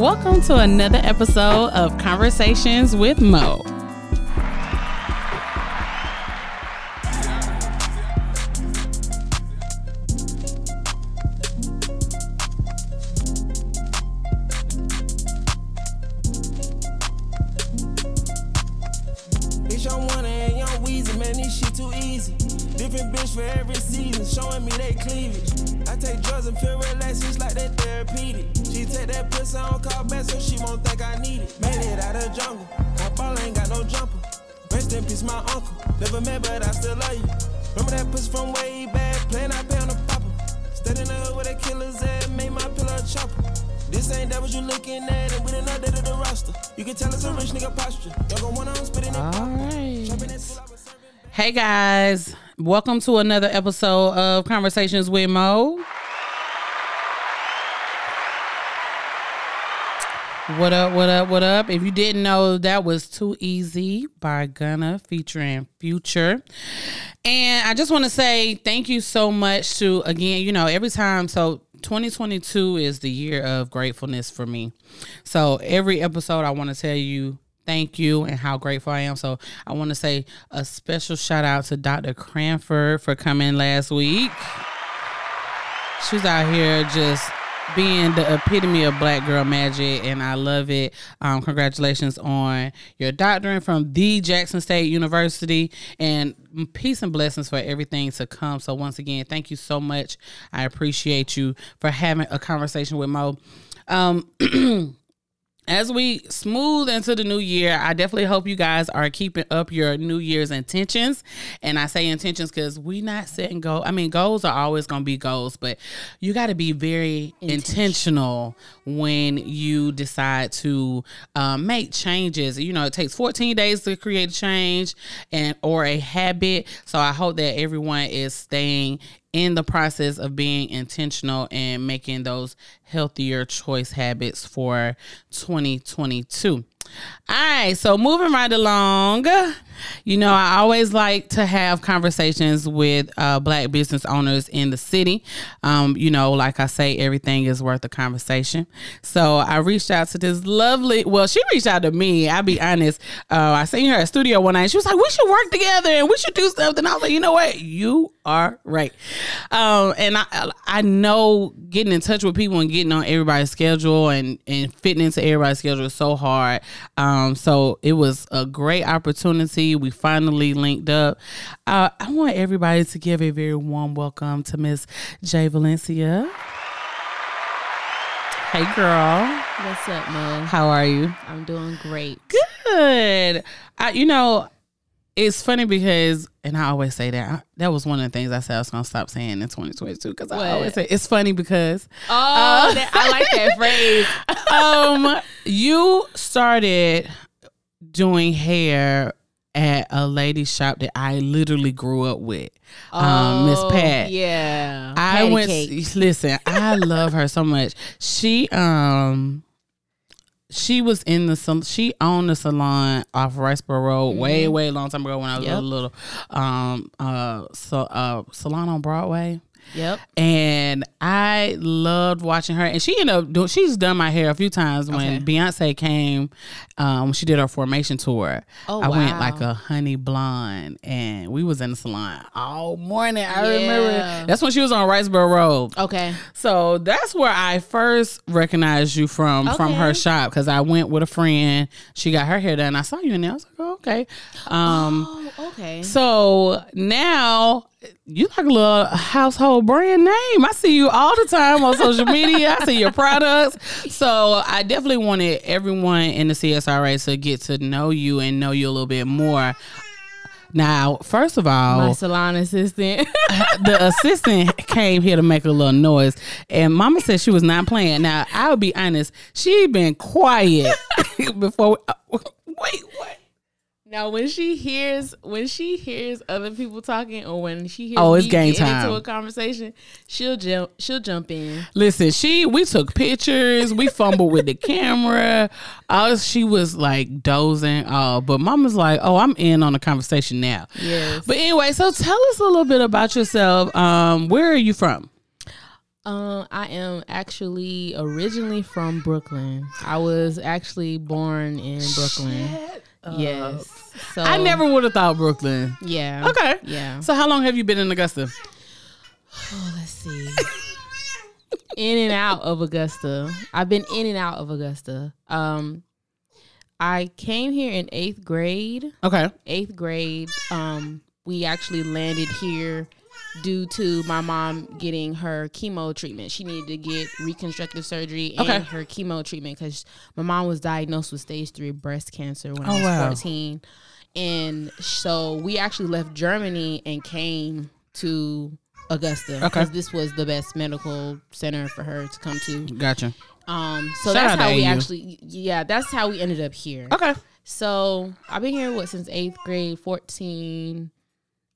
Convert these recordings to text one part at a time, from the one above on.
Welcome to another episode of Conversations with Mo. Welcome to another episode of Conversations with Mo. What up, what up, what up? If you didn't know, that was Too Easy by Gunna featuring Future. And I just want to say thank you so much to, again, you know, every time, so 2022 is the year of gratefulness for me. So every episode, I want to tell you thank you and how grateful I am. So I want to say a special shout out to Dr. Cranford for coming last week. She's out here just being the epitome of black girl magic and I love it. Um, congratulations on your doctorate from the Jackson State University and peace and blessings for everything to come. So once again, thank you so much. I appreciate you for having a conversation with Mo. Um, as we smooth into the new year, I definitely hope you guys are keeping up your New Year's intentions. And I say intentions because we not setting goals. I mean, goals are always going to be goals, but you got to be very intentional when you decide to um, make changes. You know, it takes 14 days to create a change and or a habit. So I hope that everyone is staying in the process of being intentional and making those healthier choice habits for 2022. All right, so moving right along, you know, I always like to have conversations with uh, black business owners in the city. Um, you know, like I say, everything is worth a conversation. So I reached out to this lovely, well, she reached out to me. I'll be honest. Uh, I seen her at studio one night. She was like, we should work together and we should do something. I was like, you know what? You are right. Um, and I, I know getting in touch with people and getting on everybody's schedule and, and fitting into everybody's schedule is so hard. Um, so it was a great opportunity. We finally linked up. Uh, I want everybody to give a very warm welcome to Miss Jay Valencia. Hey, girl. What's up, man? How are you? I'm doing great. Good. I, you know, it's funny because, and I always say that I, that was one of the things I said I was gonna stop saying in 2022 because I always say it's funny because Oh, that, I like that phrase. um you started doing hair at a lady shop that I literally grew up with, um, Miss Oh, Pat. Yeah. I Patty went. cake. Listen, I love her so much. She um. She was in the sal- she owned the salon off Wrightsboro Road way way long time ago when I was Mm-hmm. Yep. a little um uh so uh salon on Broadway Yep. and I loved watching her. And she ended up doing. She's done my hair a few times. When Okay. Beyonce came, um, when she did her formation tour, Oh, I went like a honey blonde, and we was in the salon all morning. I Yeah. remember that's when she was on Wrightsboro Road. Okay. So that's where I first recognized you from from her shop because I went with a friend. She got her hair done. I saw you in there. I was like, oh, okay. Um, Oh, okay. so now you like a little household brand name. I see you all the time on social media. I see your products. So I definitely wanted everyone in the CSRA to get to know you and know you a little bit more. Now, first of all, My salon assistant. the assistant came here to make a little noise, and Mama said she was not playing. Now, I'll be honest, she been quiet before. Uh, wait, what? Now, when she hears when she hears other people talking, or when she hears Oh, it's me game time. into a conversation, she'll jump. She'll jump in. Listen, she we took pictures, we fumbled with the camera. Uh, she was like dozing. Uh, but Mama's like, "Oh, I'm in on the conversation now." Yes. But anyway, so tell us a little bit about yourself. Um, where are you from? Um, I am actually originally from Brooklyn. I was actually born in Brooklyn. Yes. So I never would have thought Brooklyn. Yeah. Okay. Yeah. So how long have you been in Augusta? Oh, let's see. in and out of Augusta. I've been in and out of Augusta. Um, I came here in eighth grade. Okay. Eighth grade. Um, we actually landed here due to my mom getting her chemo treatment. She needed to get reconstructive surgery and Okay. her chemo treatment because my mom was diagnosed with stage three breast cancer when Oh, I was wow. 14. And so we actually left Germany and came to Augusta Okay. because this was the best medical center for her to come to. Gotcha. Um, so Shout that's how we AU. actually, yeah, that's how we ended up here. Okay. So I've been here what since eighth grade, fourteen.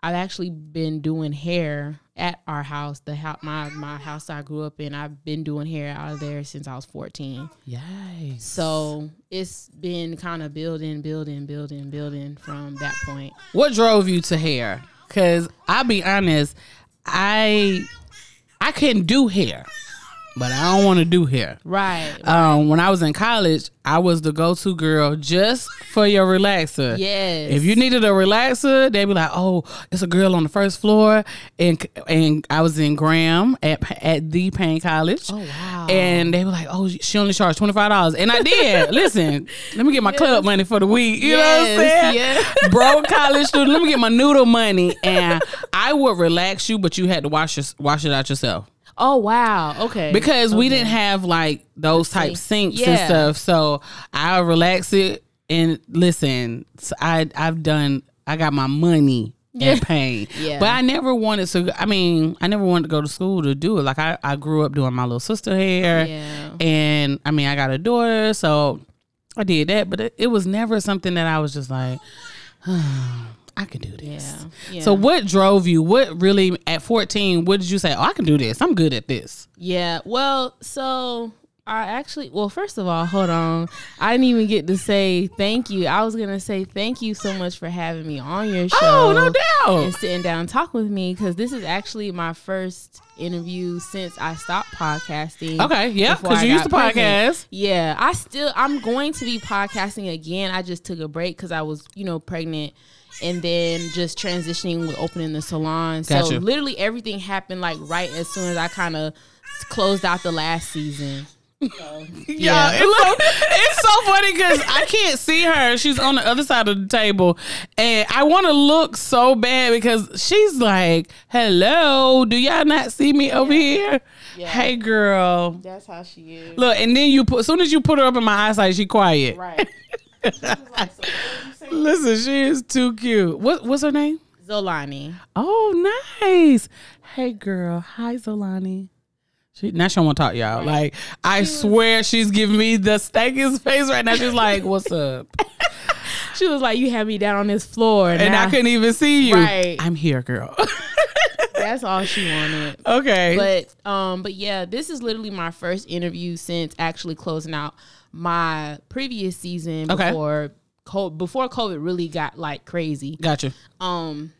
I've actually been doing hair at our house, the house, my my house I grew up in. I've been doing hair out of there since I was fourteen. Yay. So it's been kind of building, building, building, building from that point. What drove you to hair? Cause I'll be honest, I I couldn't do hair, but I don't want to do hair. Right. Um, when I was in college, I was the go-to girl just for your relaxer. yes. If you needed a relaxer, they'd be like, "Oh, it's a girl on the first floor," and and I was in Graham at at the Paine College. Oh wow. And they were like, "Oh, she only charged twenty five dollars," and I did. Listen, let me get my club money for the week. You know what I'm saying? Yes, Broke college student. Let me get my noodle money, and I would relax you, but you had to wash your, wash it out yourself oh wow. Okay. because we didn't have like those type sinks and stuff. So I relax it and listen. I I've done. I got my money at Paine, Yeah. but I never wanted to. I mean, I never wanted to go to school to do it. Like I I grew up doing my little sister hair, Yeah. and I mean I got a daughter, so I did that. But it, it was never something that I was just like. I can do this. Yeah. So what drove you? What really at 14, what did you say? Oh, I can do this. I'm good at this. Yeah. Well, so I actually, well, first of all, hold on. I didn't even get to say thank you. I was gonna say thank you so much for having me on your oh, show. Oh, no doubt. And sitting down and talking with me because this is actually my first interview since I stopped podcasting. Okay, yeah, because you used to got pregnant. podcast. Yeah, I still I'm going to be podcasting again. I just took a break because I was you know pregnant, and then just transitioning with opening the salon. So Gotcha. literally everything happened like right as soon as I kind of closed out the last season. Yeah, Yeah. it's, so, it's so funny because I can't see her. She's on the other side of the table, and I want to look so bad because she's like, "Hello, do y'all not see me over here? Yeah. Hey, girl." That's how she is. Look, and then you put. As soon as you put her up in my eyesight, she quiet. Right. Listen, she is too cute. What What's her name? Zolani. Oh, nice. Hey, girl. Hi, Zolani. She, now she don't want to talk to y'all. Like, I swear she's giving me the stankiest face right now. She's like, what's up? She was like, "You had me down on this floor," And I now- couldn't even see you. Right. I'm here, girl. That's all she wanted. okay. but um but yeah this is literally my first interview since actually closing out my previous season Okay. before co- before covid really got like crazy Gotcha. um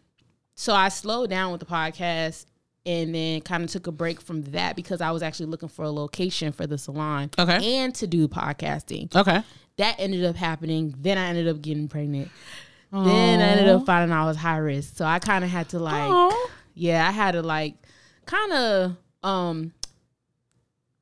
so i slowed down with the podcast and then kind of took a break from that because i was actually looking for a location for the salon Okay. and to do podcasting Okay. that ended up happening then i ended up getting pregnant then i ended up finding i was high risk so i kind of had to like Aw. yeah, I had to like kind of um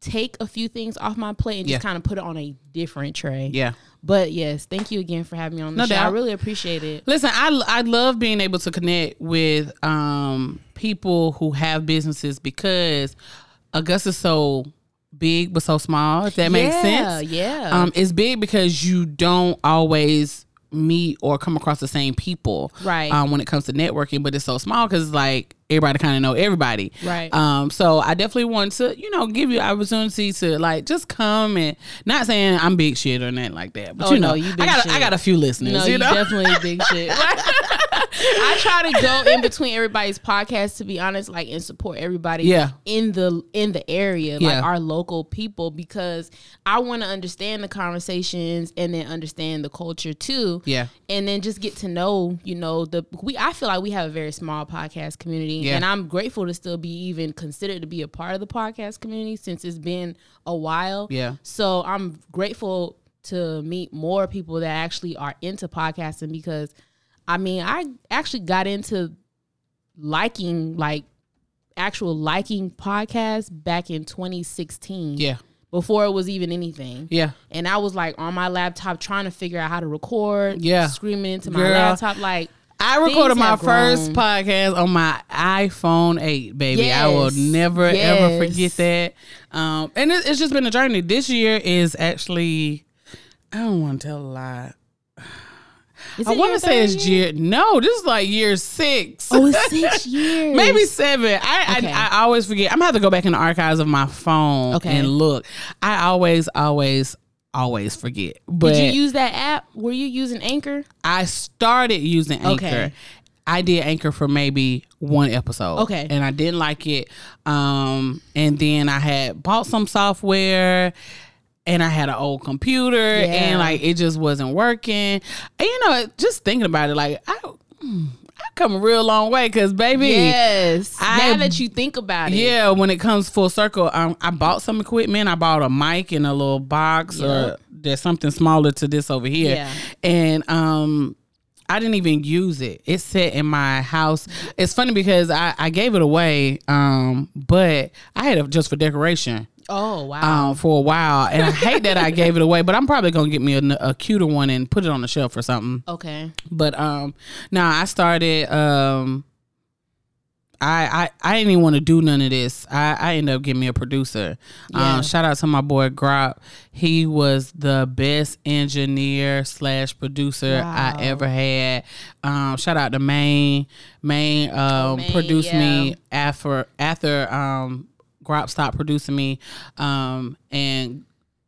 take a few things off my plate and just Yeah. kind of put it on a different tray. Yeah. But yes, thank you again for having me on the No show. I really appreciate it. Listen, I I love being able to connect with um people who have businesses because Augusta's so big but so small. If that makes sense. Yeah. Um, it's big because you don't always meet or come across the same people, Right. Um, when it comes to networking, but it's so small because like everybody kind of know everybody, Right. Um, so I definitely want to, you know, give you opportunity to like just come and not saying I'm big shit or nothing like that, but Oh, you know, no, you I got shit. I got a few listeners, no, you you know. definitely big shit. I try to go in between everybody's podcast to be honest, like and support everybody Yeah. in the in the area, Yeah. like our local people, because I want to understand the conversations and then understand the culture too. Yeah. And then just get to know, you know, the we I feel like we have a very small podcast community. Yeah. And I'm grateful to still be even considered to be a part of the podcast community since it's been a while. Yeah. So I'm grateful to meet more people that actually are into podcasting because I mean, I actually got into liking like actual liking podcasts back in 2016. Yeah. Before it was even anything. Yeah. And I was like on my laptop trying to figure out how to record. Yeah. Screaming into my Girl. laptop like I recorded my first grown. podcast on my iPhone 8, baby. I will Yes. never ever forget that. Um, and it, it's just been a journey. This year is actually, I don't want to tell a lie. Is I want to say it's year? No, this is like year six. Oh, it's six years. Maybe seven. I, Okay. I I always forget. I'm gonna have to go back in the archives of my phone Okay. and look. I always, always, always forget. But Did you use that app? Were you using Anchor? I started using Anchor. Okay. I did Anchor for maybe one episode. Okay. And I didn't like it. Um, and then I had bought some software and I had an old computer Yeah. and like it just wasn't working. And you know, just thinking about it, like I mm, I come a real long way because baby. Yes. I- now that you think about it. Yeah, when it comes full circle, um, I bought some equipment. I bought a mic and a little box, or there's something smaller to this over here. Yeah. And um, I didn't even use it. It sat in my house. It's funny because I, I gave it away, um, but I had it just for decoration. Oh wow. Um, for a while, and I hate that I gave it away. But I'm probably gonna get me a, a cuter one and put it on the shelf or something. okay. But um, now I started um. I, I, I didn't even want to do none of this. I, I ended up getting me a producer. Yeah. Um, shout out to my boy Grop. He was the best engineer slash producer Wow. I ever had. Um, shout out to Maine. Maine um, Maine, produced yeah. me after after um, Grop stopped producing me. Um, and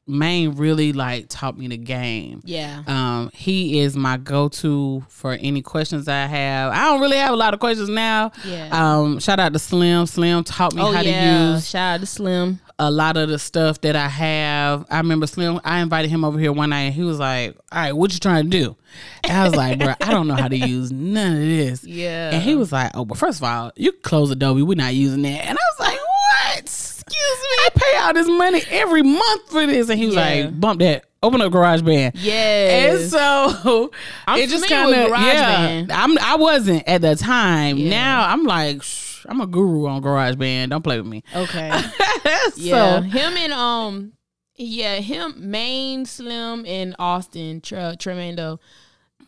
Maine really like taught me the game. Yeah. Um, he is my go-to for any questions I have. I don't really have a lot of questions now. Yeah. Um, shout out to Slim. Slim taught me oh how yeah. to use Shout out to Slim. a lot of the stuff that I have. I remember Slim. I invited him over here one night, and he was like, "All right, what you trying to do?" And I was like, "Bro, I don't know how to use none of this." Yeah. And he was like, "Oh, but first of all, you can close Adobe. We're not using that." And I was like, "What? Excuse me? I pay all this money every month for this." And he was Yeah. like, "Bump that. Open up GarageBand." Yes. And so I'm it just kind of yeah. I'm I wasn't at the time. Yeah. Now I'm like I'm a guru on Garage GarageBand. Don't play with me. okay. so Yeah. him and um yeah, him Maine, Slim, and Austin, Tre- Tremendo.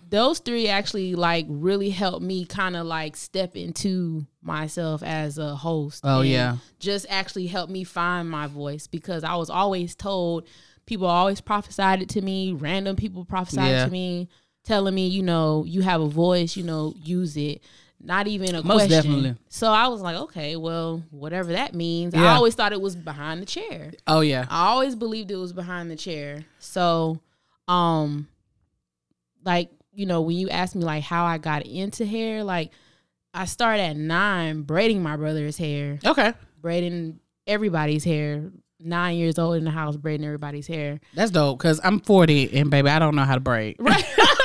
Those three actually like really helped me kind of like step into myself as a host. Oh, yeah. Just actually helped me find my voice because I was always told people always prophesied it to me, random people prophesied Yeah. to me, telling me, you know, you have a voice, you know, use it. Not even a Most question. definitely. So I was like, okay, well, whatever that means. I always thought it was behind the chair. Oh yeah. I always believed it was behind the chair. So, um, like you know, when you ask me like how I got into hair, like I started at nine braiding my brother's hair, Okay. braiding everybody's hair. Nine years old in the house braiding everybody's hair. That's dope because I'm 40 and baby, I don't know how to braid. Right.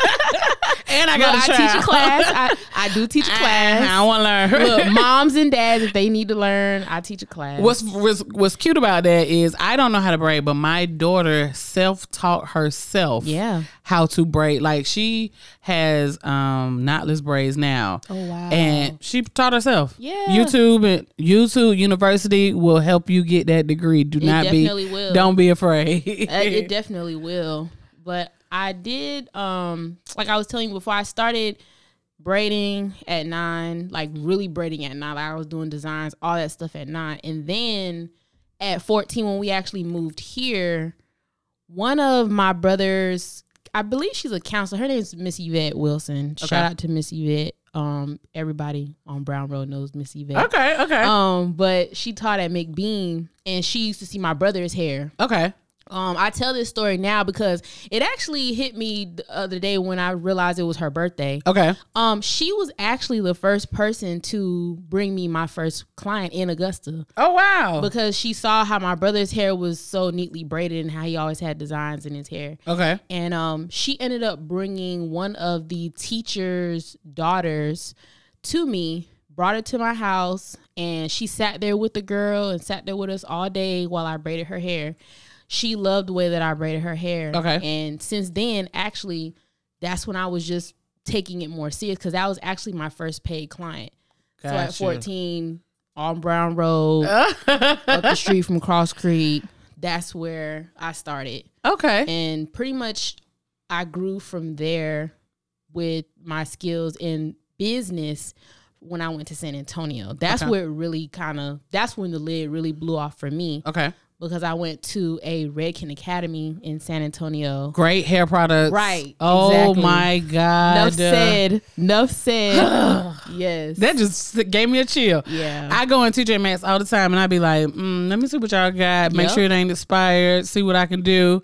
and I Look, got I to teach a class. I, I do teach a class. I want to learn. Look, moms and dads, if they need to learn, I teach a class. What's, what's what's cute about that is I don't know how to braid, but my daughter self taught herself Yeah. how to braid. Like she has um knotless braids now. Oh, wow. And she taught herself. Yeah. YouTube and YouTube University will help you get that degree. Do not be definitely will. don't be afraid. Uh, it definitely will. But I did um like I was telling you before I started braiding at nine, like really braiding at nine. Like I was doing designs, all that stuff at nine. And then at 14, when we actually moved here, one of my brothers, I believe she's a counselor. Her name's Miss Yvette Wilson. Okay. Shout out to Miss Yvette. Um, everybody on Brown Road knows Miss Yvette. okay, okay. Um, but she taught at McBean and she used to see my brother's hair okay. Um, I tell this story now because it actually hit me the other day when I realized it was her birthday. Okay. Um, she was actually the first person to bring me my first client in Augusta Oh wow. because she saw how my brother's hair was so neatly braided and how he always had designs in his hair. okay. And um, she ended up bringing one of the teacher's daughters to me, brought it to my house, and she sat there with the girl and sat there with us all day while I braided her hair. She loved the way that I braided her hair. Okay. And since then, actually, that's when I was just taking it more serious because that was actually my first paid client. So at 14, on Brown Road, up the street from Cross Creek, that's where I started Okay. and pretty much I grew from there with my skills in business when I went to San Antonio. That's Okay. where it really kind of that's when the lid really blew off for me Okay. Because I went to a Redken Academy in San Antonio. Great hair products. Right, Oh exactly. my god. Enough said. Enough said. yes. That just gave me a chill. yeah. I go in TJ Maxx all the time and I be like, mm, let me see what y'all got. Make Yep. sure it ain't expired. See what I can do.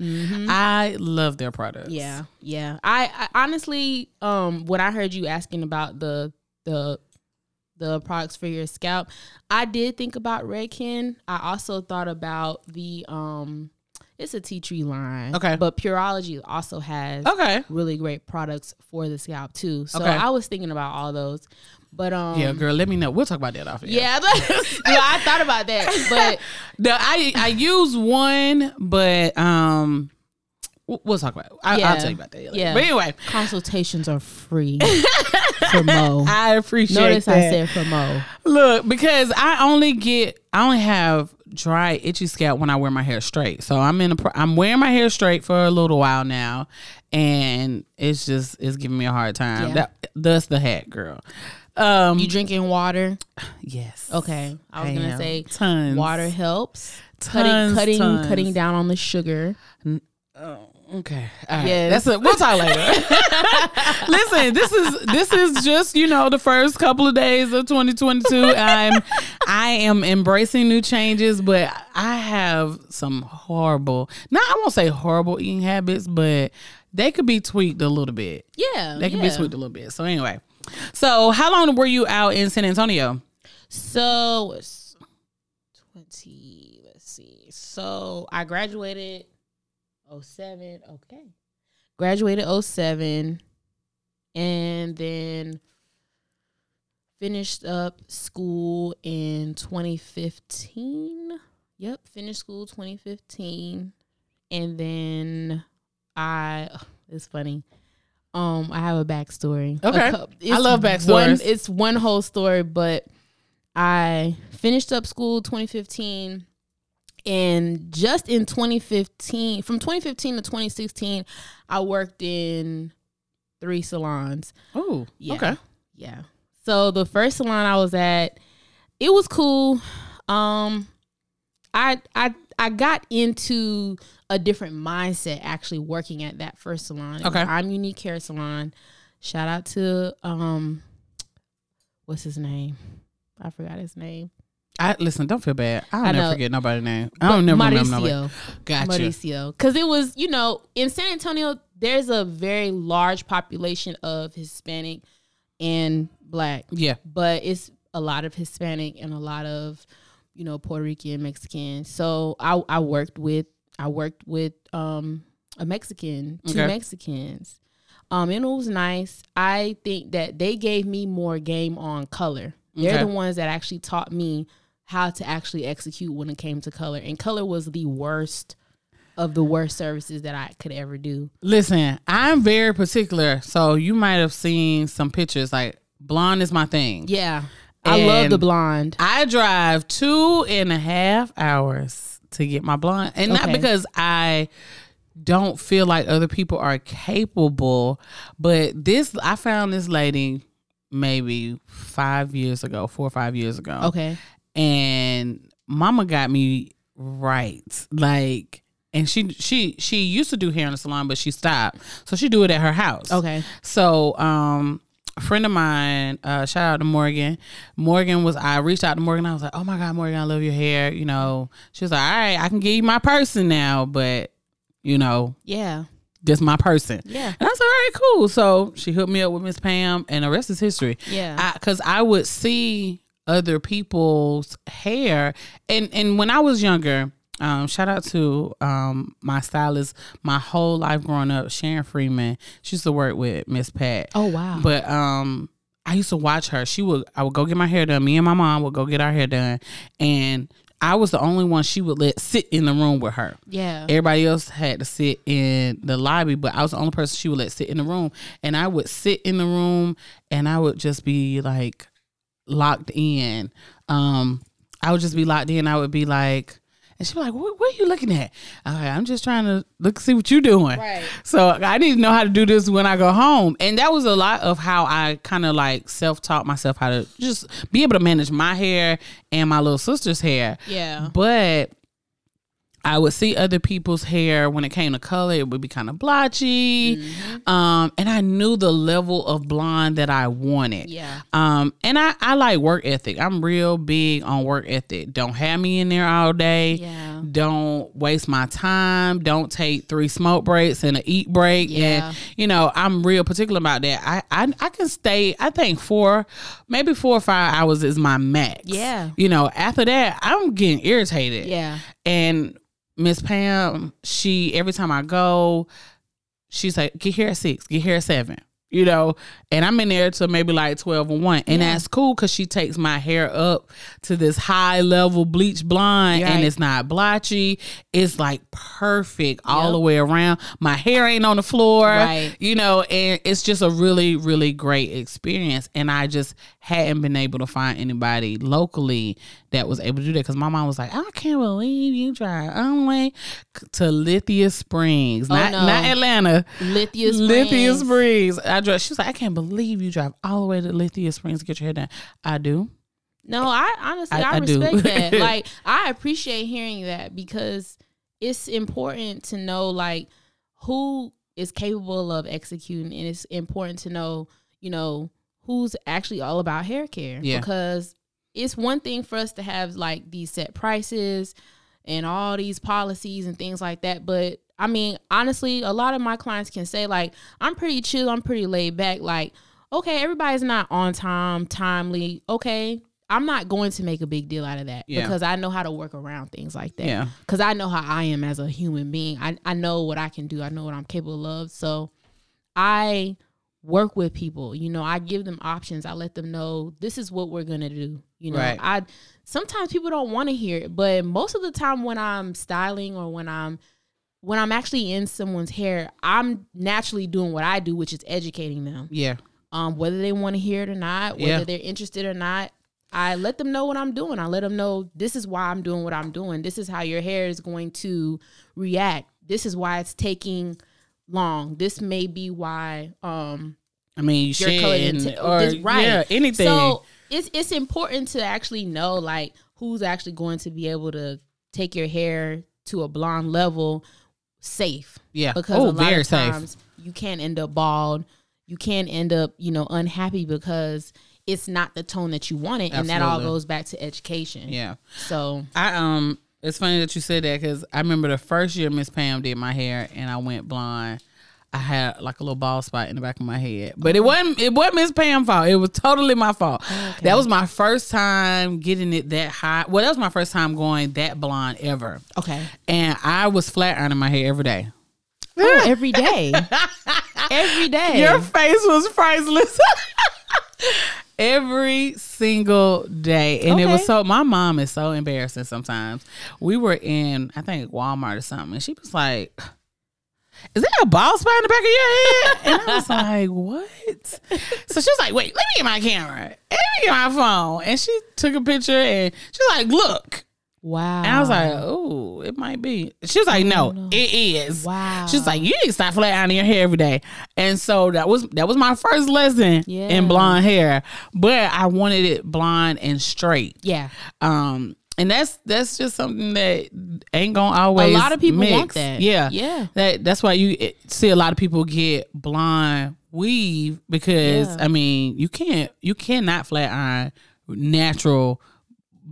I love their products. Yeah, yeah. I, I honestly, um, when I heard you asking about the the the products for your scalp, I did think about Redken. I also thought about the um, it's a tea tree line. Okay. but Pureology also has Okay. really great products for the scalp too. So Okay. I was thinking about all those, but um, Yeah, girl, let me know. We'll talk about that off yeah, yeah, I thought about that, but The, I I use one, but um, we'll talk about it. I, Yeah. I'll tell you about that. later. Yeah. But anyway, consultations are free for Mo. I appreciate it. Notice that. I said for Mo. Look, because I only get, I only have dry, itchy scalp when I wear my hair straight. So I'm in a, I'm wearing my hair straight for a little while now, and it's just, it's giving me a hard time. Yeah. That, that's the hat, girl. Um, You drinking water? yes. Okay, I was I gonna am. say Tons. water helps. Tons, cutting, cutting, tons. cutting down on the sugar. Okay. All right. Yes. That's it. We'll talk later. Listen, this is this is just, you know, the first couple of days of 2022. I'm I am embracing new changes, but I have some horrible not I won't say horrible eating habits, but they could be tweaked a little bit. Yeah, They could be tweaked a little bit. So anyway. So how long were you out in San Antonio? So it's twenty. Let's see. So I graduated 07. Okay, graduated 07 and then finished up school in 2015. Yep, finished school 2015, and then I. It's funny. Um, I have a backstory. A Okay. cou- I love One, it's one whole story, but I finished up school 2015 and just in 2015 from 2015 to 2016 I worked in three salons. Oh, Yeah. okay. Yeah. So the first salon I was at, it was cool. Um I I I got into a different mindset actually working at that first salon. It Okay. I'm Unique Hair Salon. Shout out to um what's his name? I forgot his name. I listen, don't feel bad. I'll I never forget nobody's name. I don't never remember nobody. Mauricio. Gotcha. Mauricio. Because it was, you know, in San Antonio, there's a very large population of Hispanic and black, Yeah. but it's a lot of Hispanic and a lot of, you know, Puerto Rican, Mexican. So I, I worked with, I worked with um, a Mexican, two Okay. Mexicans. Um, and it was nice. I think that they gave me more game on color. They're Okay. the ones that actually taught me how to actually execute when it came to color. And color was the worst of the worst services that I could ever do. Listen, I'm very particular, so you might have seen some pictures. Like blonde is my thing. Yeah. I love the blonde. I drive two and a half hours to get my blonde, and not because I don't feel like other people are capable, but this I found this lady maybe five years ago, four or five years ago. Okay. And mama got me right like and she she she used to do hair in the salon but she stopped so she do it at her house Okay. so um a friend of mine uh shout out to morgan morgan was i reached out to morgan i was like oh my god morgan i love your hair you know she was like all right i can give you my person now but you know, Yeah. just my person. Yeah. And I said, all right, cool. So she hooked me up with Miss Pam, and the rest is history. Yeah. Because I, would see other people's hair, and and when I was younger, um, shout out to um my stylist, my whole life growing up, Sharon Freeman. She used to work with Miss Pat. Oh wow. But um, I used to watch her. She would. I would go get my hair done. Me and my mom would go get our hair done, and I was the only one she would let sit in the room with her. yeah. Everybody else had to sit in the lobby, but I was the only person she would let sit in the room. And I would sit in the room and I would just be like locked in. Um, I would just be locked in. I would be like, and she'd be like, what, what are you looking at? I'm like, I'm just trying to look, see what you're doing. Right. So I need to know how to do this when I go home. And that was a lot of how I kind of like self taught myself how to just be able to manage my hair and my little sister's hair. Yeah. But I would see other people's hair when it came to color, it would be kind of blotchy. Mm-hmm. Um, and I knew the level of blonde that I wanted. Yeah. Um, and I, I like work ethic. I'm real big on work ethic. Don't have me in there all day. Yeah. Don't waste my time. Don't take three smoke breaks and an eat break. Yeah. And you know, I'm real particular about that. I, I I can stay, I think four, maybe four or five hours is my max. Yeah. You know, after that, I'm getting irritated. Yeah. And Miss Pam, she every time I go, she's like, get here at six, get here at seven. You know, and I'm in there till maybe like twelve or one, and Yeah. that's cool because she takes my hair up to this high level bleach blonde, Right. and it's not blotchy. It's like perfect all the way around. My hair ain't on the floor, Right. You know, and it's just a really, really great experience. And I just hadn't been able to find anybody locally that was able to do that because my mom was like, I can't believe you drive all the way to Lithia Springs, Oh, not no. not Atlanta. Lithia Springs. Lithia Springs. I drive. She was like, I can't believe you drive all the way to Lithia Springs to get your hair done. I do. No, I honestly I- I, I respect that. Like I appreciate hearing that because it's important to know like who is capable of executing and it's important to know, you know, who's actually all about hair care. Yeah. Because it's one thing for us to have like these set prices and all these policies and things like that. But I mean, honestly, a lot of my clients can say, like, I'm pretty chill, I'm pretty laid back. Like, okay, everybody's not on time, timely. Okay. I'm not going to make a big deal out of that Yeah. because I know how to work around things like that. Yeah. Because I know how I am as a human being. I, I know what I can do. I know what I'm capable of. So I work with people. You know, I give them options. I let them know this is what we're gonna do. You know, Right. I sometimes people don't want to hear it, but most of the time when I'm styling or when I'm when I'm actually in someone's hair, I'm naturally doing what I do, which is educating them. Yeah. Um, whether they want to hear it or not, whether Yeah. they're interested or not. I let them know what I'm doing. I let them know this is why I'm doing what I'm doing. This is how your hair is going to react. This is why it's taking long. This may be why um I mean, color shedding intent- or this- right. yeah, anything. So it's it's important to actually know like who's actually going to be able to take your hair to a blonde level safe. yeah. Because oh, a lot very of safe. times you can't end up bald. You can end up, you know, unhappy because it's not the tone that you wanted. And that all goes back to education. Yeah. So I um it's funny that you said that because I remember the first year Miss Pam did my hair and I went blonde. I had like a little bald spot in the back of my head, but it wasn't it wasn't Miss Pam's fault. It was totally my fault. That was my first time getting it that high. Well, that was my first time going that blonde ever, okay. and I was flat ironing my hair every day. Oh, every day. every day. Your face was priceless. Every single day. And it was so my mom is so embarrassing sometimes. We were in, I think Walmart or something, and she was like, Is that a bald spot in the back of your head? And I was like, What? So she was like, Wait, let me get my camera. Let me get my phone. And she took a picture and she was like, Look. Wow. And I was like, Oh, it might be. She was like, No, it is. Wow. She's like, you need to stop flat ironing your hair every day. And so that was that was my first lesson Yeah. in blonde hair. But I wanted it blonde and straight. yeah. Um and that's that's just something that ain't gonna always. A lot of people mix. want that. Yeah, Yeah. That that's why you see a lot of people get blonde weave because Yeah. I mean you can't you cannot flat iron natural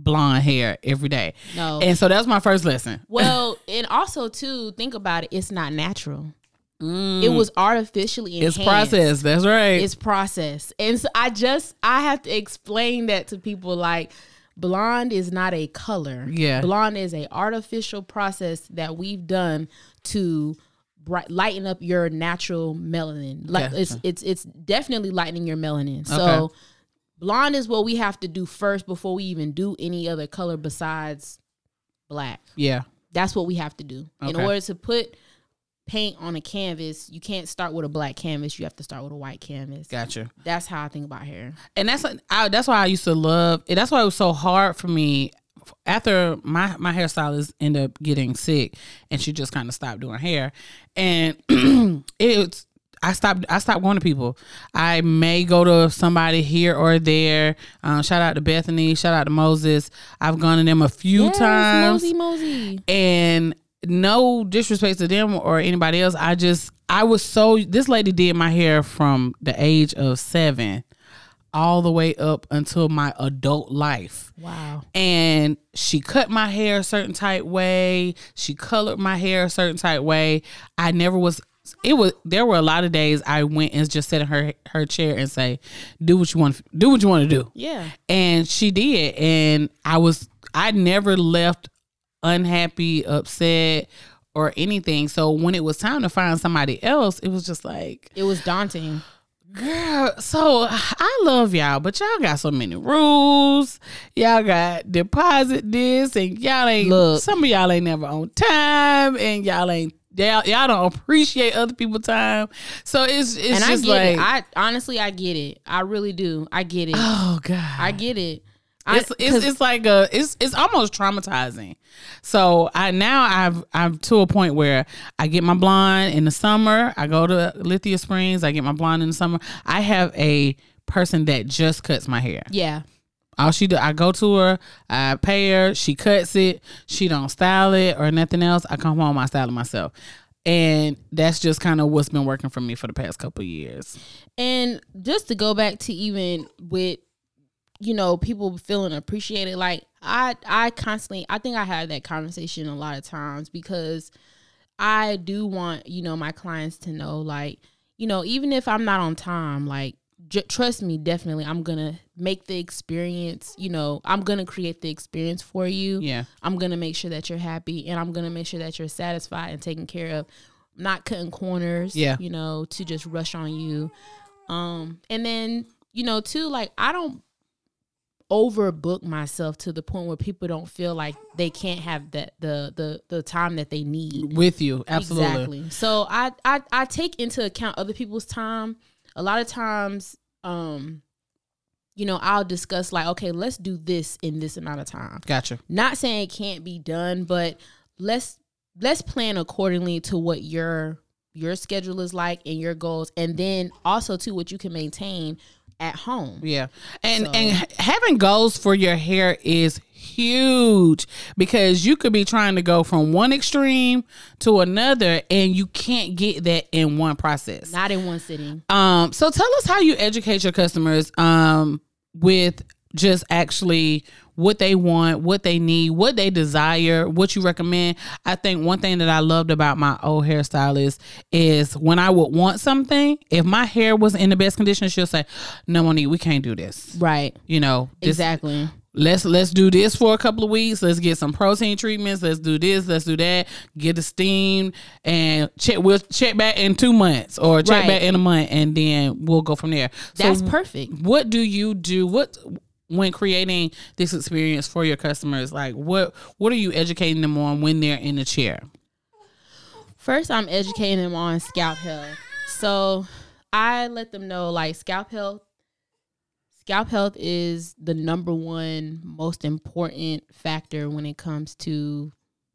blonde hair every day. No. And so that was my first lesson. Well, and also too, think about it. It's not natural. It was artificially enhanced. Mm. It's processed. That's right. It's processed, and so I just I have to explain that to people. Like, blonde is not a color. Yeah. blonde is a artificial process that we've done to bright, lighten up your natural melanin. Like Yeah. it's it's it's definitely lightening your melanin. So. Okay. Blonde is what we have to do first before we even do any other color besides black. yeah. That's what we have to do. In order to put paint on a canvas, you can't start with a black canvas. You have to start with a white canvas. Gotcha. That's how I think about hair. and that's I, that's why I used to love. And that's why it was so hard for me after my my hairstylist ended up getting sick, and she just kind of stopped doing hair, and it's. I stopped. I stopped going to people. I may go to somebody here or there. Um, shout out to Bethany. Shout out to Moses. I've gone to them a few Yes, times Mosey, Mosey. and no disrespect to them or anybody else i just i was so this lady did my hair from the age of seven all the way up until my adult life Wow. and she cut my hair a certain type way she colored my hair a certain type way i never was it was there were a lot of days i went and just sat in her her chair and say do what you want do what you want to do Yeah. and she did and i was i never left unhappy upset or anything so when it was time to find somebody else it was just like It was daunting. girl so i love y'all but y'all got so many rules y'all got deposit this and y'all ain't Look. some of y'all ain't never on time and y'all ain't y'all, y'all don't appreciate other people's time so it's it's and I just get like it. I honestly I get it. I really do. I get it. oh god I get it. I, it's, it's it's like a it's it's almost traumatizing. So I now I've I'm to a point where I get my blonde in the summer. I go to Lithia Springs. I get my blonde in the summer. I have a person that just cuts my hair. yeah. All she do, I go to her, I pay her, she cuts it. She don't style it or nothing else. I come home, I style it myself. And that's just kind of what's been working for me for the past couple years. And just to go back to even with you know people feeling appreciated like I I constantly I think I have that conversation a lot of times because I do want you know my clients to know like you know even if I'm not on time like j- trust me definitely I'm going to make the experience you know I'm going to create the experience for you Yeah. I'm gonna make sure that you're happy and I'm gonna make sure that you're satisfied and taken care of. Not cutting corners, Yeah. you know, to just rush on you. Um, and then, you know, too, like I don't overbook myself to the point where people don't feel like they can't have that the the the time that they need. With you. Absolutely. Exactly. So I, I I take into account other people's time. A lot of times, um, you know, I'll discuss like, okay, let's do this in this amount of time. Gotcha. Not saying it can't be done, but let's let's plan accordingly to what your your schedule is like and your goals, and then also to what you can maintain at home. Yeah. And So- and having goals for your hair is huge because you could be trying to go from one extreme to another and you can't get that in one process. Not in one sitting. Um so tell us how you educate your customers um with just actually what they want, what they need, what they desire, what you recommend. I think one thing that I loved about my old hairstylist is when I would want something, if my hair was in the best condition, she'll say, "No, Monique, we can't do this." Right. You know, this- Exactly. let's let's do this for a couple of weeks. Let's get some protein treatments. Let's do this. Let's do that. Get it steam and check. We'll check back in two months or check Right. back in a month, and then we'll go from there. That's so, perfect. what do you do? What when creating this experience for your customers? Like what what are you educating them on when they're in the chair? First, I'm educating them on scalp health. So I let them know like scalp health. Scalp health is the number one most important factor when it comes to,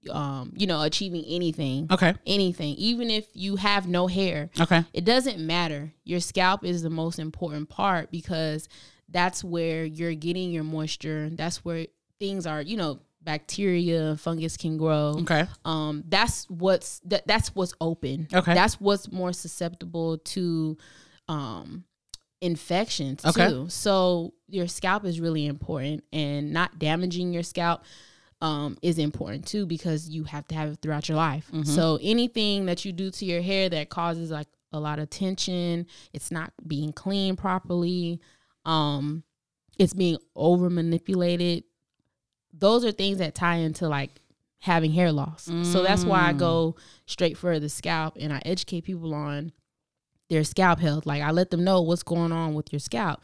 um, you know, achieving anything. Okay. Anything, even if you have no hair, Okay. it doesn't matter. Your scalp is the most important part because that's where you're getting your moisture. That's where things are, you know, bacteria, fungus can grow Okay. um that's what's that, that's what's open Okay. that's what's more susceptible to um infections Okay. too. So your scalp is really important and not damaging your scalp um, is important too because you have to have it throughout your life. Mm-hmm. So anything that you do to your hair that causes like a lot of tension, it's not being cleaned properly, um, it's being over manipulated. Those are things that tie into like having hair loss. So that's why I go straight for the scalp and I educate people on their scalp health. Like I let them know what's going on with your scalp.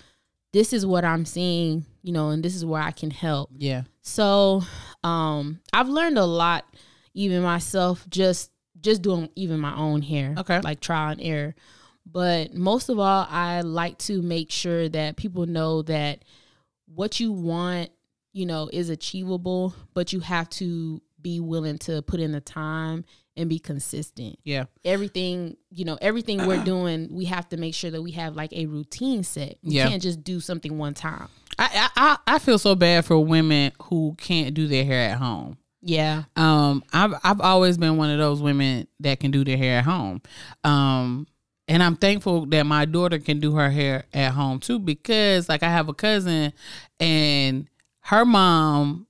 This is what I'm seeing, you know, and this is where I can help. Yeah. So, um, I've learned a lot, even myself, just just doing even my own hair. Okay. like trial and error. But most of all, I like to make sure that people know that what you want, you know, is achievable, but you have to be willing to put in the time and be consistent Yeah. everything you know everything we're doing we have to make sure that we have like a routine set we Yeah. can't just do something one time I, I I- I feel so bad for women who can't do their hair at home. yeah Um, I've I've always been one of those women that can do their hair at home. Um, and I'm thankful that my daughter can do her hair at home too because like I have a cousin and her mom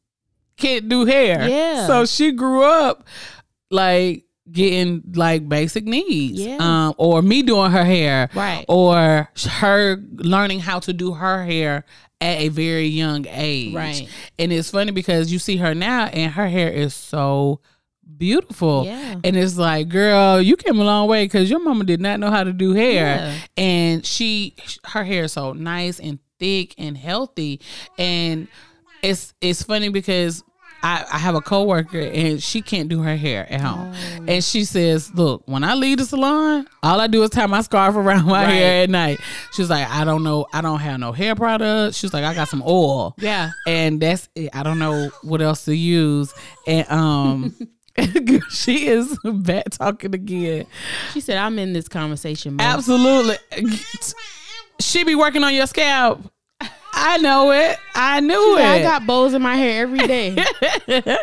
can't do hair. Yeah. So she grew up like getting like basic needs. Yeah. Um, or me doing her hair. Right. Or her learning how to do her hair at a very young age. Right. And it's funny because you see her now and her hair is so beautiful. Yeah. And it's like, girl, you came a long way because your mama did not know how to do hair. Yeah. And she her hair is so nice and thick and healthy. And it's it's funny because I, I have a coworker and she can't do her hair at home. Oh. And she says, Look, when I leave the salon, all I do is tie my scarf around my Right. hair at night. She's like, I don't know, I don't have no hair products. She's like, I got some oil yeah and that's it. I don't know what else to use. And um she is bad talking again. she said i'm in this conversation. Absolutely. She be working on your scalp. I know it. I knew it. i got bows in my hair every day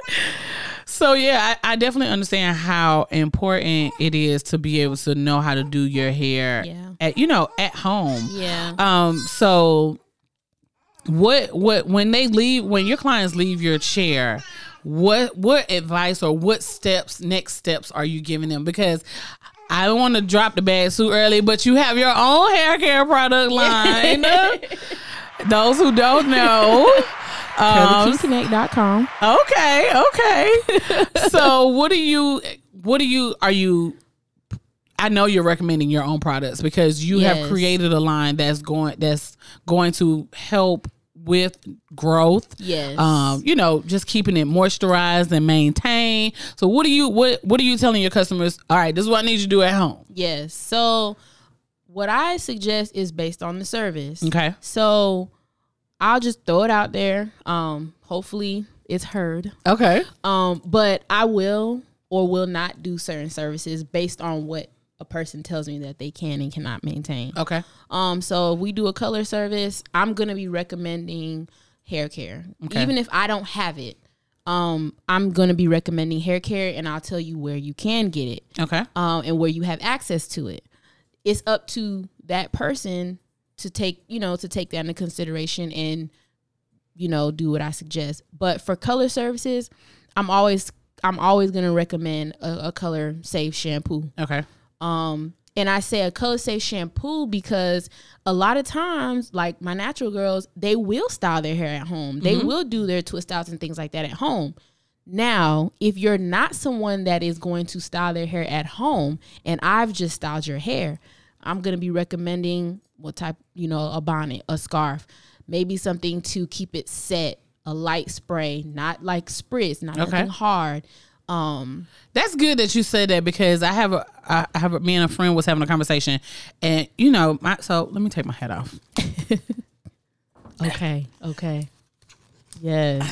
so yeah, I, I definitely understand how important it is to be able to know how to do your hair Yeah. at you know at home. yeah Um. So, what what when they leave when your clients leave your chair, what what advice or what steps next steps are you giving them? Because I don't want to drop the bag too early, but you have your own hair care product line. Those who don't know. Um, CurlyKinkConnect.com. okay, okay. so what do you what do you are you I know you're recommending your own products because you have created a line that's going that's going to help with growth. Yes. Um, you know, just keeping it moisturized and maintained. So what do you what what are you telling your customers? All right, this is what I need you to do at home. Yes. So what I suggest is based on the service. Okay. So I'll just throw it out there. Um, hopefully it's heard. Okay. Um, but I will or will not do certain services based on what a person tells me that they can and cannot maintain. Okay. Um, so if we do a color service, I'm gonna be recommending hair care. Okay. Even if I don't have it, um, I'm gonna be recommending hair care and I'll tell you where you can get it Okay. um, and where you have access to it. It's up to that person to take, you know, to take that into consideration and, you know, do what I suggest. But for color services, I'm always I'm always gonna recommend a, a color safe shampoo. Okay. Um, and I say a color safe shampoo because a lot of times, like my natural girls, they will style their hair at home. They will do their twist outs and things like that at home. Now, if you're not someone that is going to style their hair at home, and I've just styled your hair, I'm gonna be recommending what type, you know, a bonnet, a scarf, maybe something to keep it set, a light spray, not like spritz, not Okay. nothing hard. Um, That's good that you said that because I have a I have a me and a friend was having a conversation and you know my so let me take my hat off. okay, okay, yes.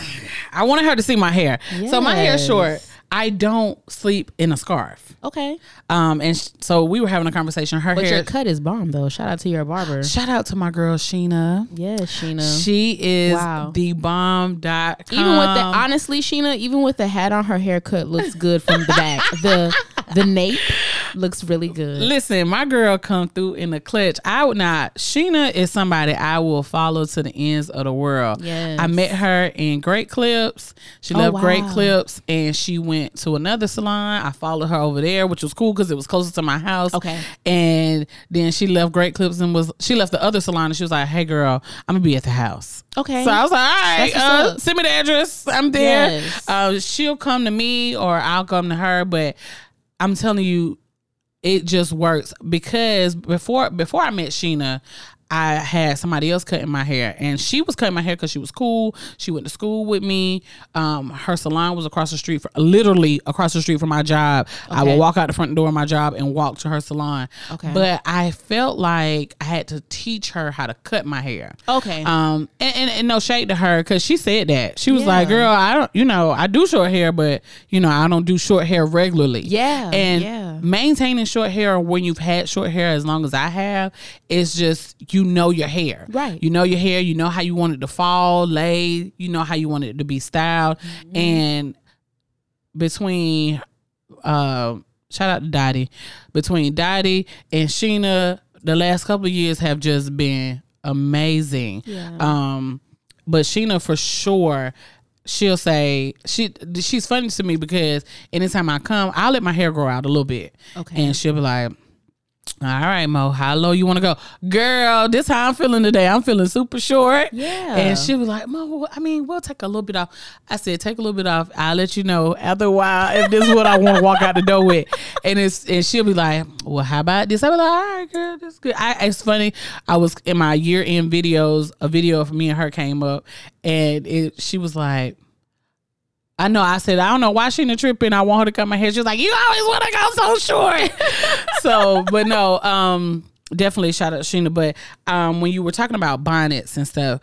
I wanted her to see my hair. So my hair short. I don't sleep in a scarf. Okay. Um and sh- so we were having a conversation. Her But hair your cut is bomb though. Shout out to your barber. Shout out to my girl Sheena. Yes, Sheena. She is Wow. the bomb dot even with the honestly, Sheena, even with the hat on, her haircut looks good from the back. the the nape. Looks really good. Listen, my girl come through in the clutch. I would not. Sheena is somebody I will follow to the ends of the world. Yes. I met her in Great Clips. She Oh, loved Great. Clips, and she went to another salon. I followed her over there, which was cool because it was closer to my house. Okay. And then she left Great Clips and was she left the other salon and she was like, "Hey, girl, I'm gonna be at the house." Okay. So I was like, all right, uh, send me the address. I'm there. Yes. Uh, she'll come to me or I'll come to her. But I'm telling you, it just works. Because before before I met Sheena, I had somebody else cutting my hair, and she was cutting my hair because she was cool. She went to school with me. Um, her salon was across the street, for, literally across the street from my job. I would walk out the front door of my job and walk to her salon. Okay. but I felt like I had to teach her how to cut my hair. Okay. Um, and, and, and no shade to her because she said that she was Yeah. like, "Girl, I don't, you know, I do short hair, but you know, I don't do short hair regularly." Yeah, and yeah. maintaining short hair when you've had short hair as long as I have is just you know your hair, Right. You know your hair. You know how you want it to fall, lay. You know how you want it to be styled, Mm-hmm. and between um shout out to Dottie. Between Dottie and Sheena, the last couple of years have just been amazing. Yeah. Um but Sheena for sure she'll say she she's funny to me because anytime I come, I'll let my hair grow out a little bit. Okay. And she'll be like all right, Mo, how low you want to go? Girl, this how I'm feeling today. I'm feeling super short. Yeah. And she was like, Mo, I mean, we'll take a little bit off. I said, take a little bit off. I'll let you know while if this is what I want to walk out the door with. And it's and she'll be like, Well, how about this? I'll be like, all right, girl, this is good. I, it's funny. I was in my year end videos, a video of me and her came up, and it she was like, I know. I said I don't know why she in tripping. I want her to cut my hair. She was like, "You always want to go so short." so, but no, um, definitely shout out Sheena. But um, when you were talking about bonnets and stuff,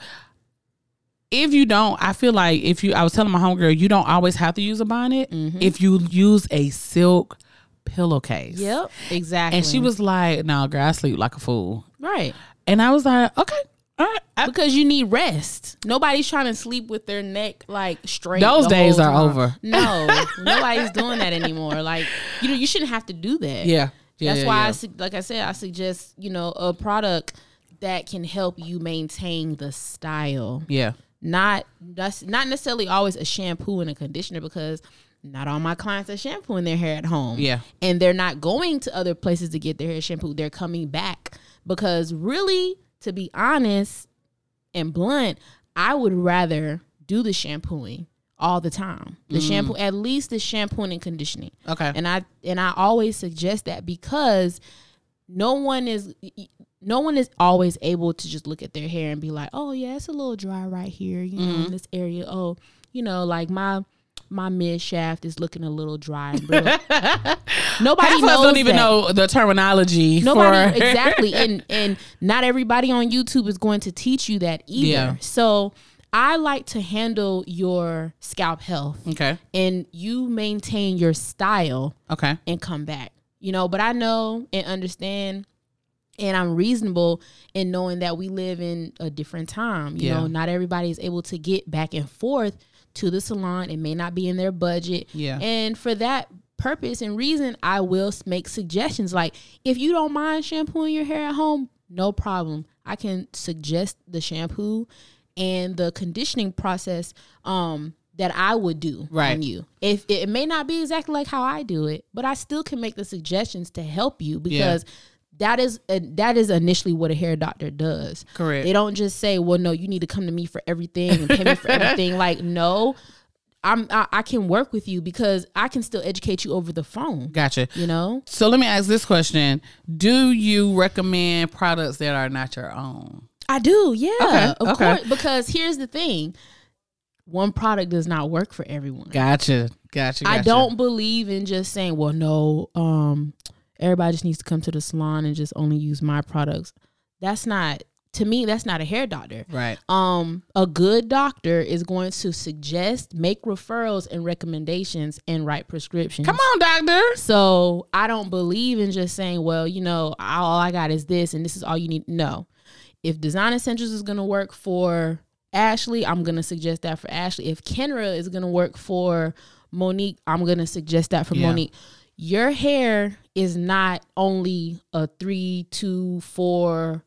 if you don't, I feel like if you, I was telling my homegirl, you don't always have to use a bonnet Mm-hmm. if you use a silk pillowcase. Yep. Exactly. And she was like, "No, girl, I sleep like a fool." right. And I was like, "Okay, right." I- Because you need rest. Nobody's trying to sleep with their neck like straight. Those days are time. over. No, nobody's doing that anymore. Like you know, you shouldn't have to do that. yeah, yeah. That's yeah, why yeah. I su- like I said, I suggest you know a product that can help you maintain the style. yeah. Not that's not necessarily always a shampoo and a conditioner because not all my clients are shampooing their hair at home. Yeah. And they're not going to other places to get their hair shampooed. They're coming back because really, to be honest and blunt, I would rather do the shampooing all the time. The mm. shampoo, at least the shampooing and conditioning. Okay. And I and I always suggest that because no one is no one is always able to just look at their hair and be like, "Oh yeah, it's a little dry right here, you know, in mm-hmm. this area. Oh, you know, like my my mid shaft is looking a little dry." And brittle." Nobody Half knows don't even that. know the terminology. Nobody for exactly, and and not everybody on YouTube is going to teach you that either. Yeah. So I like to handle your scalp health, Okay. and you maintain your style Okay. and come back. You know, but I know and understand and I'm reasonable in knowing that we live in a different time. You Yeah. know, not everybody is able to get back and forth to the salon. It may not be in their budget. Yeah. And for that purpose and reason, I will make suggestions like if you don't mind shampooing your hair at home, no problem. I can suggest the shampoo and the conditioning process um that I would do Right. on you. If it may not be exactly like how I do it, but I still can make the suggestions to help you because that is uh, that is initially what a hair doctor does. Correct. They don't just say, "Well, no, you need to come to me for everything and pay me for everything." Like, no, I'm I, I can work with you because I can still educate you over the phone. Gotcha. You know, So let me ask this question: Do you recommend products that are not your own? I do. Yeah, Okay, of okay. course. Because here's the thing: one product does not work for everyone. Gotcha. Gotcha. I don't believe in just saying, "Well, no, um, everybody just needs to come to the salon and just only use my products." That's not to me. That's not a hair doctor. Right. um a good doctor is going to suggest make referrals and recommendations and write prescriptions Come on, doctor. so i don't believe in just saying well you know all i got is this and this is all you need no if design essentials is going to work for ashley i'm going to suggest that for ashley if kenra is going to work for monique i'm going to suggest that for Yeah. monique your hair is not only a three, two, four,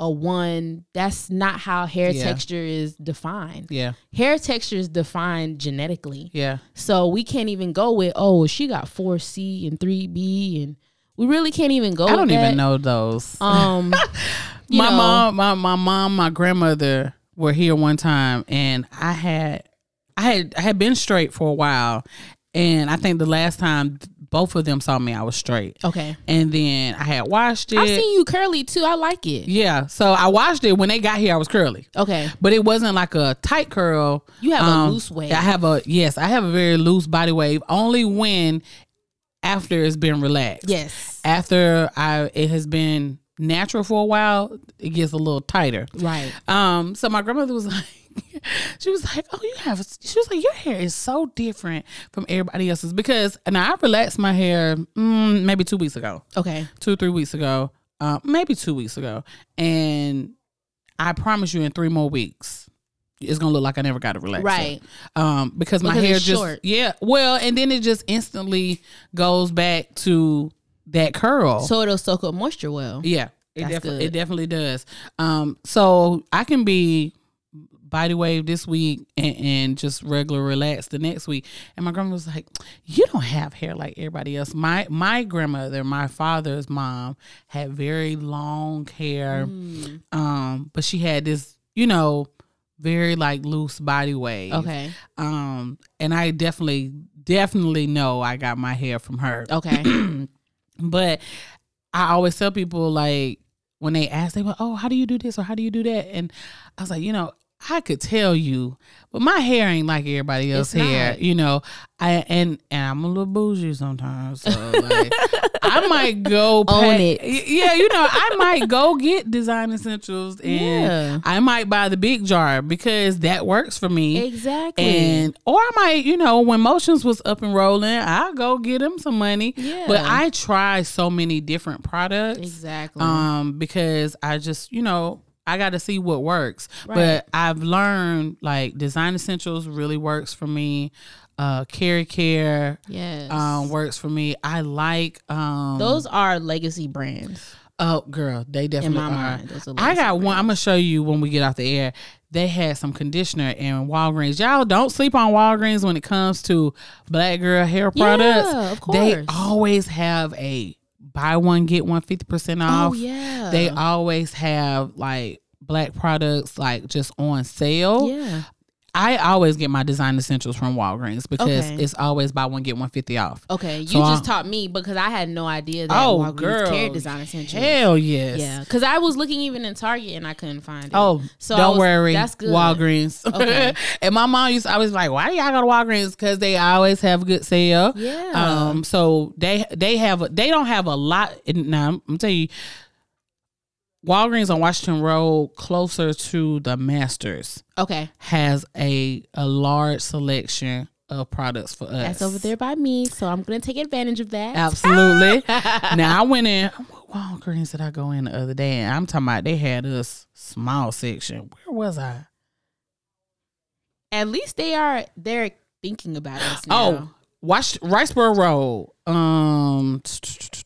a one. That's not how hair Yeah. texture is defined. Yeah. Hair texture is defined genetically. Yeah. So we can't even go with oh she got four C and three B and we really can't even go. I don't even that. know those. Um, my know, mom, my, my mom, my grandmother were here one time, and I had, I had, I had been straight for a while, and I think the last time both of them saw me, I was straight, Okay, and then I had washed it. I've seen you curly too. I like it. yeah, so I washed it when they got here. I was curly. Okay, But it wasn't like a tight curl. You have a Um, loose wave. I have a yes, I have a very loose body wave. Only when after it's been relaxed. yes, After I it has been natural for a while, it gets a little tighter. right. Um, so my grandmother was like, she was like, "Oh, you have," she was like, "Your hair is so different from everybody else's." Because now I relaxed my hair mm, maybe two weeks ago, Okay, two three weeks ago, uh, maybe two weeks ago, and I promise you, in three more weeks, it's gonna look like I never got a relaxer. right. Um, because my Because hair it's just short. yeah, well, and then it just instantly goes back to that curl. So it'll soak up moisture well. Yeah, it definitely it definitely does. Um, so I can be body wave this week and, and just regular relax the next week. And my grandma was like, "You don't have hair like everybody else." My my grandmother, my father's mom, had very long hair, Mm. um, but she had this, you know, very like loose body wave. Okay, Um, and I definitely definitely know I got my hair from her. okay. But I always tell people like when they ask, they go, "Oh, how do you do this or how do you do that?" And I was like, you know, I could tell you, but my hair ain't like everybody else's hair. You know, I and and I'm a little bougie sometimes, so like I might go Own pay- it. Yeah, you know, I might go get design essentials and Yeah. I might buy the big jar because that works for me. Exactly. And or I might, you know, when motions was up and rolling, I'll go get them some money. Yeah. But I try so many different products. exactly. Um, because I just, you know, I got to see what works. Right. But I've learned like design essentials really works for me. Uh, KeraCare yes. um works for me. I like um Those are legacy brands. Oh, girl, they In definitely my are. mind, those are I got one. I'm gonna show you when we get off the air. They had some conditioner in Walgreens. Y'all don't sleep on Walgreens when it comes to black girl hair products. Yeah, of course. They always have a buy one get one 50% off. Oh yeah. They always have like black products like just on sale. Yeah. I always get my design essentials from Walgreens because Okay. it's always buy one get one fifty off. Okay. You So, just uh, taught me because I had no idea that Oh, Walgreens girl. carried design essentials. Hell yes. Yeah, because I was looking even in Target and I couldn't find it. Oh, So don't was- worry. that's good. Walgreens. Okay. and my mom used. I was like, "Why do y'all go to Walgreens? Because they always have good sale. Yeah. Um. So they they have they don't have a lot. Now I'm, I'm telling you, Walgreens on Washington Road, closer to the Masters, Okay, has a a large selection of products for us. that's over there by me, so I'm gonna take advantage of that. Absolutely. now I went in. What Walgreens did I go in the other day? And I'm talking about they had us small section. Where was I? At least they are they're thinking about us now. Oh, watch Wrightsboro Road. Um,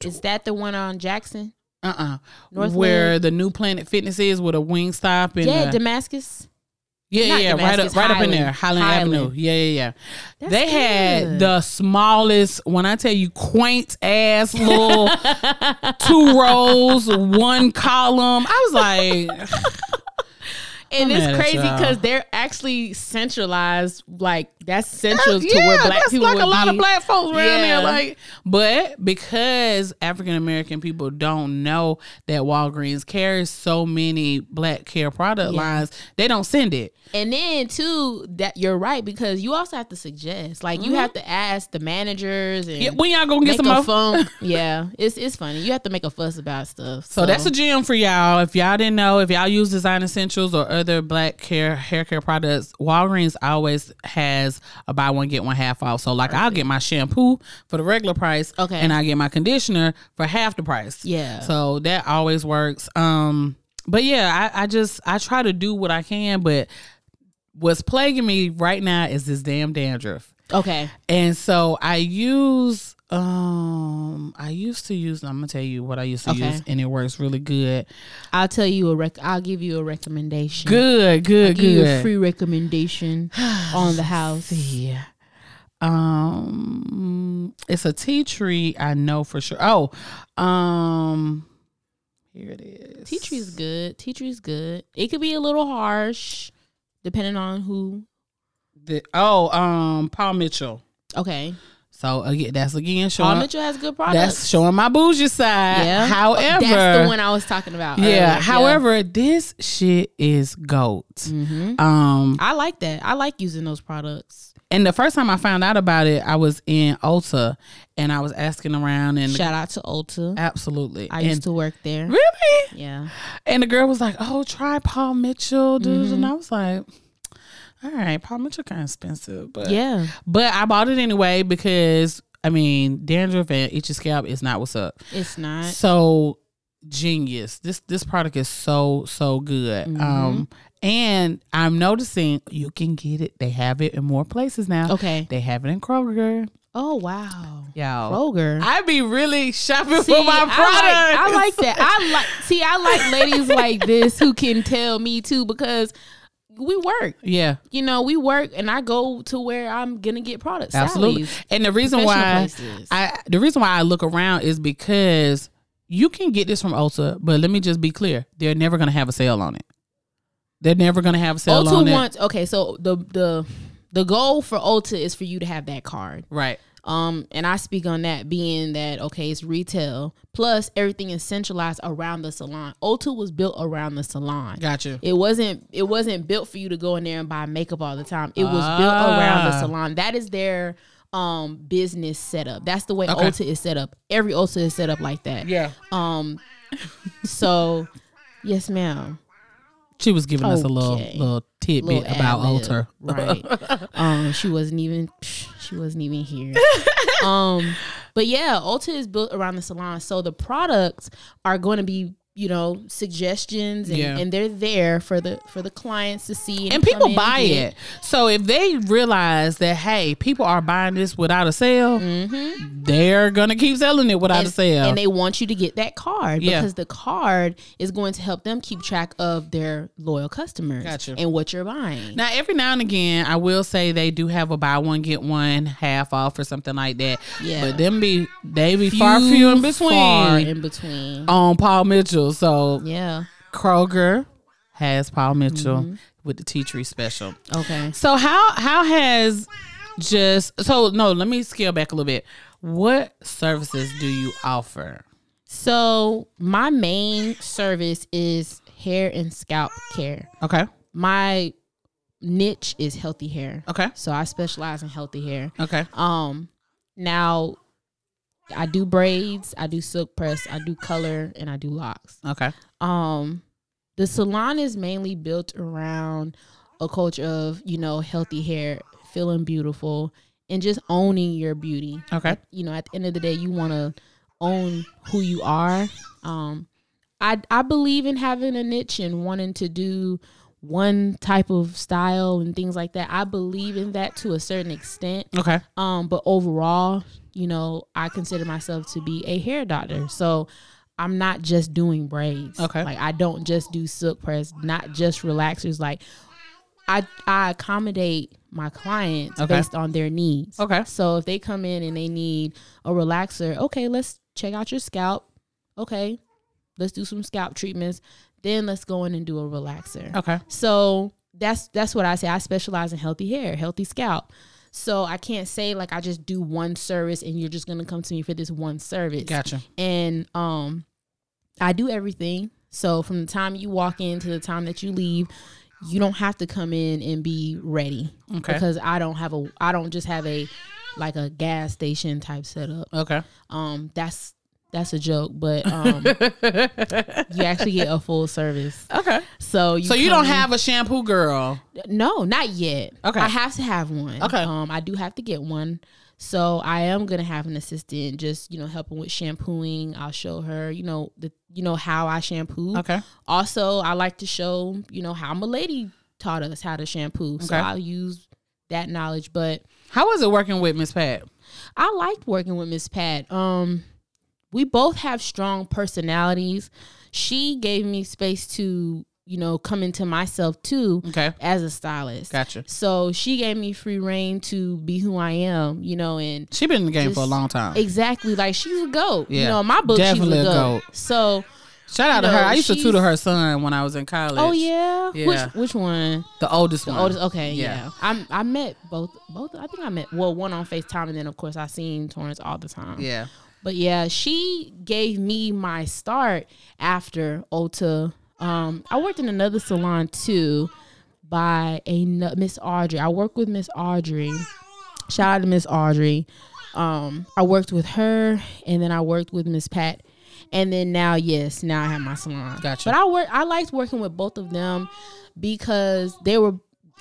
is that the one on Jackson? Uh, uh Northland? where the new Planet Fitness is with a wing stop and Yeah, uh, Damascus. yeah, not yeah, right up, Damascus, right up in there, Highland, Highland. Avenue. Yeah, yeah, yeah. That's they had the smallest. When I tell you, quaint ass little two rows, one column. I was like, And I'm it's crazy because they're actually centralized. Like that's central to yeah, where black that's people like a lot be. of black folks around Yeah. there. Like, but because African American people don't know that Walgreens carries so many black care product Yeah. lines, they don't send it. And then too, that you're right because you also have to suggest. Like you have to ask the managers and Mm-hmm. Yeah, when y'all gonna get some more? phone. yeah, it's it's funny. You have to make a fuss about stuff. So that's a gem for y'all. If y'all didn't know, if y'all use Design Essentials or other black care hair care products, Walgreens always has a buy one get one half off. So like I'll get my shampoo for the regular price, Okay. and I get my conditioner for half the price. Yeah. So that always works. Um, but yeah, I, I just I try to do what I can, but what's plaguing me right now is this damn dandruff. okay. And so I use Um, I used to use. I'm gonna tell you what I used to Okay. use, and it works really good. I'll tell you a rec. I'll give you a recommendation. Good, good, Give you a good. free recommendation on the house. Yeah. Um, it's a tea tree. I know for sure. Oh, um, here it is. Tea tree is good. Tea tree is good. It could be a little harsh, depending on who. The, oh, um, Paul Mitchell. Okay, So again, that's again showing. Paul Mitchell has good products. That's showing my bougie side. yeah. However, that's the one I was talking about. yeah. earlier. However, this shit is goat. Mhm. Um, I like that. I like using those products. and the first time I found out about it, I was in Ulta, and I was asking around, and Shout out to Ulta. absolutely, I and used to work there. really, Yeah. and the girl was like, "Oh, try Paul Mitchell, dude," Mm-hmm. and I was like. All right, Mitchell kind of expensive, but Yeah. but I bought it anyway because I mean dandruff and itchy scalp is not what's up. It's not. so genius. This this product is so so good. Mm-hmm. Um and I'm noticing you can get it. They have it in more places now. Okay. They have it in Kroger. Oh wow. Y'all. Kroger. I be really shopping See, for my I product. like, I like that. I like see. I like ladies like this who can tell me too because we work. Yeah, You know, we work, and I go to where I'm gonna get products. absolutely. Sally's, And the reason why places. I the reason why I look around is because you can get this from Ulta, but let me just be clear: they're never gonna have a sale on it. They're never gonna have a sale on Ulta it. wants okay. So the the the goal for Ulta is for you to have that card. right. Um, and I speak on that being that okay, it's retail plus everything is centralized around the salon. Ulta was built around the salon. Gotcha. It wasn't it wasn't built for you to go in there and buy makeup all the time. It was built around the Ah. salon. That is their um business setup. That's the way Okay. Ulta is set up. Every Ulta is set up like that. Yeah. Um so yes, ma'am. She was giving us a little little tidbit Little about ad-lib. Right. um she wasn't even she wasn't even here. um but yeah, Ulta is built around the salon. So the products are going to be you know suggestions and, Yeah. and they're there for the for the clients to see and come people buy it. So if they realize that hey, people are buying this without a sale, they're gonna keep selling it without Mm-hmm. and, a sale. and they want you to get that card Yeah. because the card is going to help them keep track of their loyal customers Gotcha. and what you're buying. now every now and again, I will say they do have a buy one get one half off or something like that. Yeah. but them be they be far few in between Far in between. on Paul Mitchell. So yeah. Kroger has Paul Mitchell Mm-hmm. with the tea tree special. Okay. So how how has just so no, let me scale back a little bit. What services do you offer? So my main service is hair and scalp care. Okay. My niche is healthy hair. Okay. So I specialize in healthy hair. Okay. Um now I do braids, I do silk press, I do color, and I do locks. Okay. um the salon is mainly built around a culture of you know healthy hair feeling beautiful and just owning your beauty Okay. you know at the end of the day you want to own who you are um i i believe in having a niche and wanting to do one type of style and things like that i believe in that to a certain extent Okay. um, but overall, you know, I consider myself to be a hair doctor. So I'm not just doing braids. Okay. Like I don't just do silk press, not just relaxers. Like I I accommodate my clients Okay. based on their needs. Okay. So if they come in and they need a relaxer, okay, let's check out your scalp. Okay. Let's do some scalp treatments. Then let's go in and do a relaxer. Okay. So that's that's what I say. I specialize in healthy hair, healthy scalp. So I can't say like I just do one service and you're just gonna come to me for this one service. Gotcha. And um I do everything. So from the time you walk in to the time that you leave, you don't have to come in and be ready. Okay. Because I don't have a I don't just have a like a gas station type setup. Okay. Um that's that's a joke, but um you actually get a full service. Okay. So you So you don't in- have a shampoo girl. no, not yet. Okay. I have to have one. Okay. Um, I do have to get one. So I am gonna have an assistant, just you know, helping with shampooing. I'll show her, you know, the you know how I shampoo. Okay. Also, I like to show, you know, how my lady taught us how to shampoo. Okay. So I'll use that knowledge. But How was it working with Miss Pat? I liked working with Miss Pat. Um, we both have strong personalities. She gave me space to, you know, come into myself too Okay. as a stylist. Gotcha. So she gave me free reign to be who I am, you know, and She been in the game for a long time. exactly like she's a goat. You Yeah, know, in my book definitely she's a goat. goat. So, Shout out to her. know, I used to tutor her son when I was in college. oh yeah, Yeah. which which one? The oldest The one. oldest. Okay, Yeah. yeah. I'm I met both both. I think I met well one on Facetime, and then of course I seen Torrance all the time. Yeah. But yeah, she gave me my start after Ulta. Um, I worked in another salon too by a Miss Audrey. I worked with Miss Audrey. Shout out to Miss Audrey. Um, I worked with her, and then I worked with Miss Pat, and then now, yes, now I have my salon. Gotcha. But I work. I liked working with both of them because they were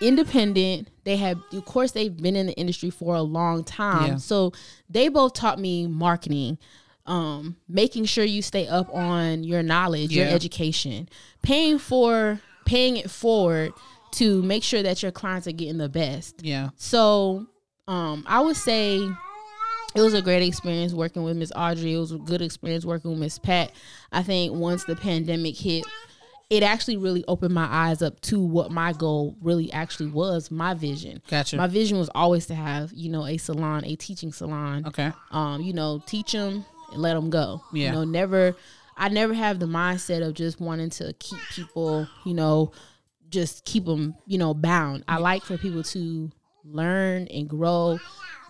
independent. They have, of course, they've been in the industry for a long time. Yeah. So they both taught me marketing, um, making sure you stay up on your knowledge, your education, paying for paying it forward to make sure that your clients are getting the best. Yeah. So um, I would say it was a great experience working with Miss Audrey. It was a good experience working with Miss Pat. I think once the pandemic hit, it actually really opened my eyes up to what my goal really actually was, my vision. Gotcha. My vision was always to have, you know, a salon, a teaching salon. Okay. Um, you know, teach them and let them go. Yeah. You know, never I never have the mindset of just wanting to keep people, you know, just keep them, you know, bound. I like for people to learn and grow,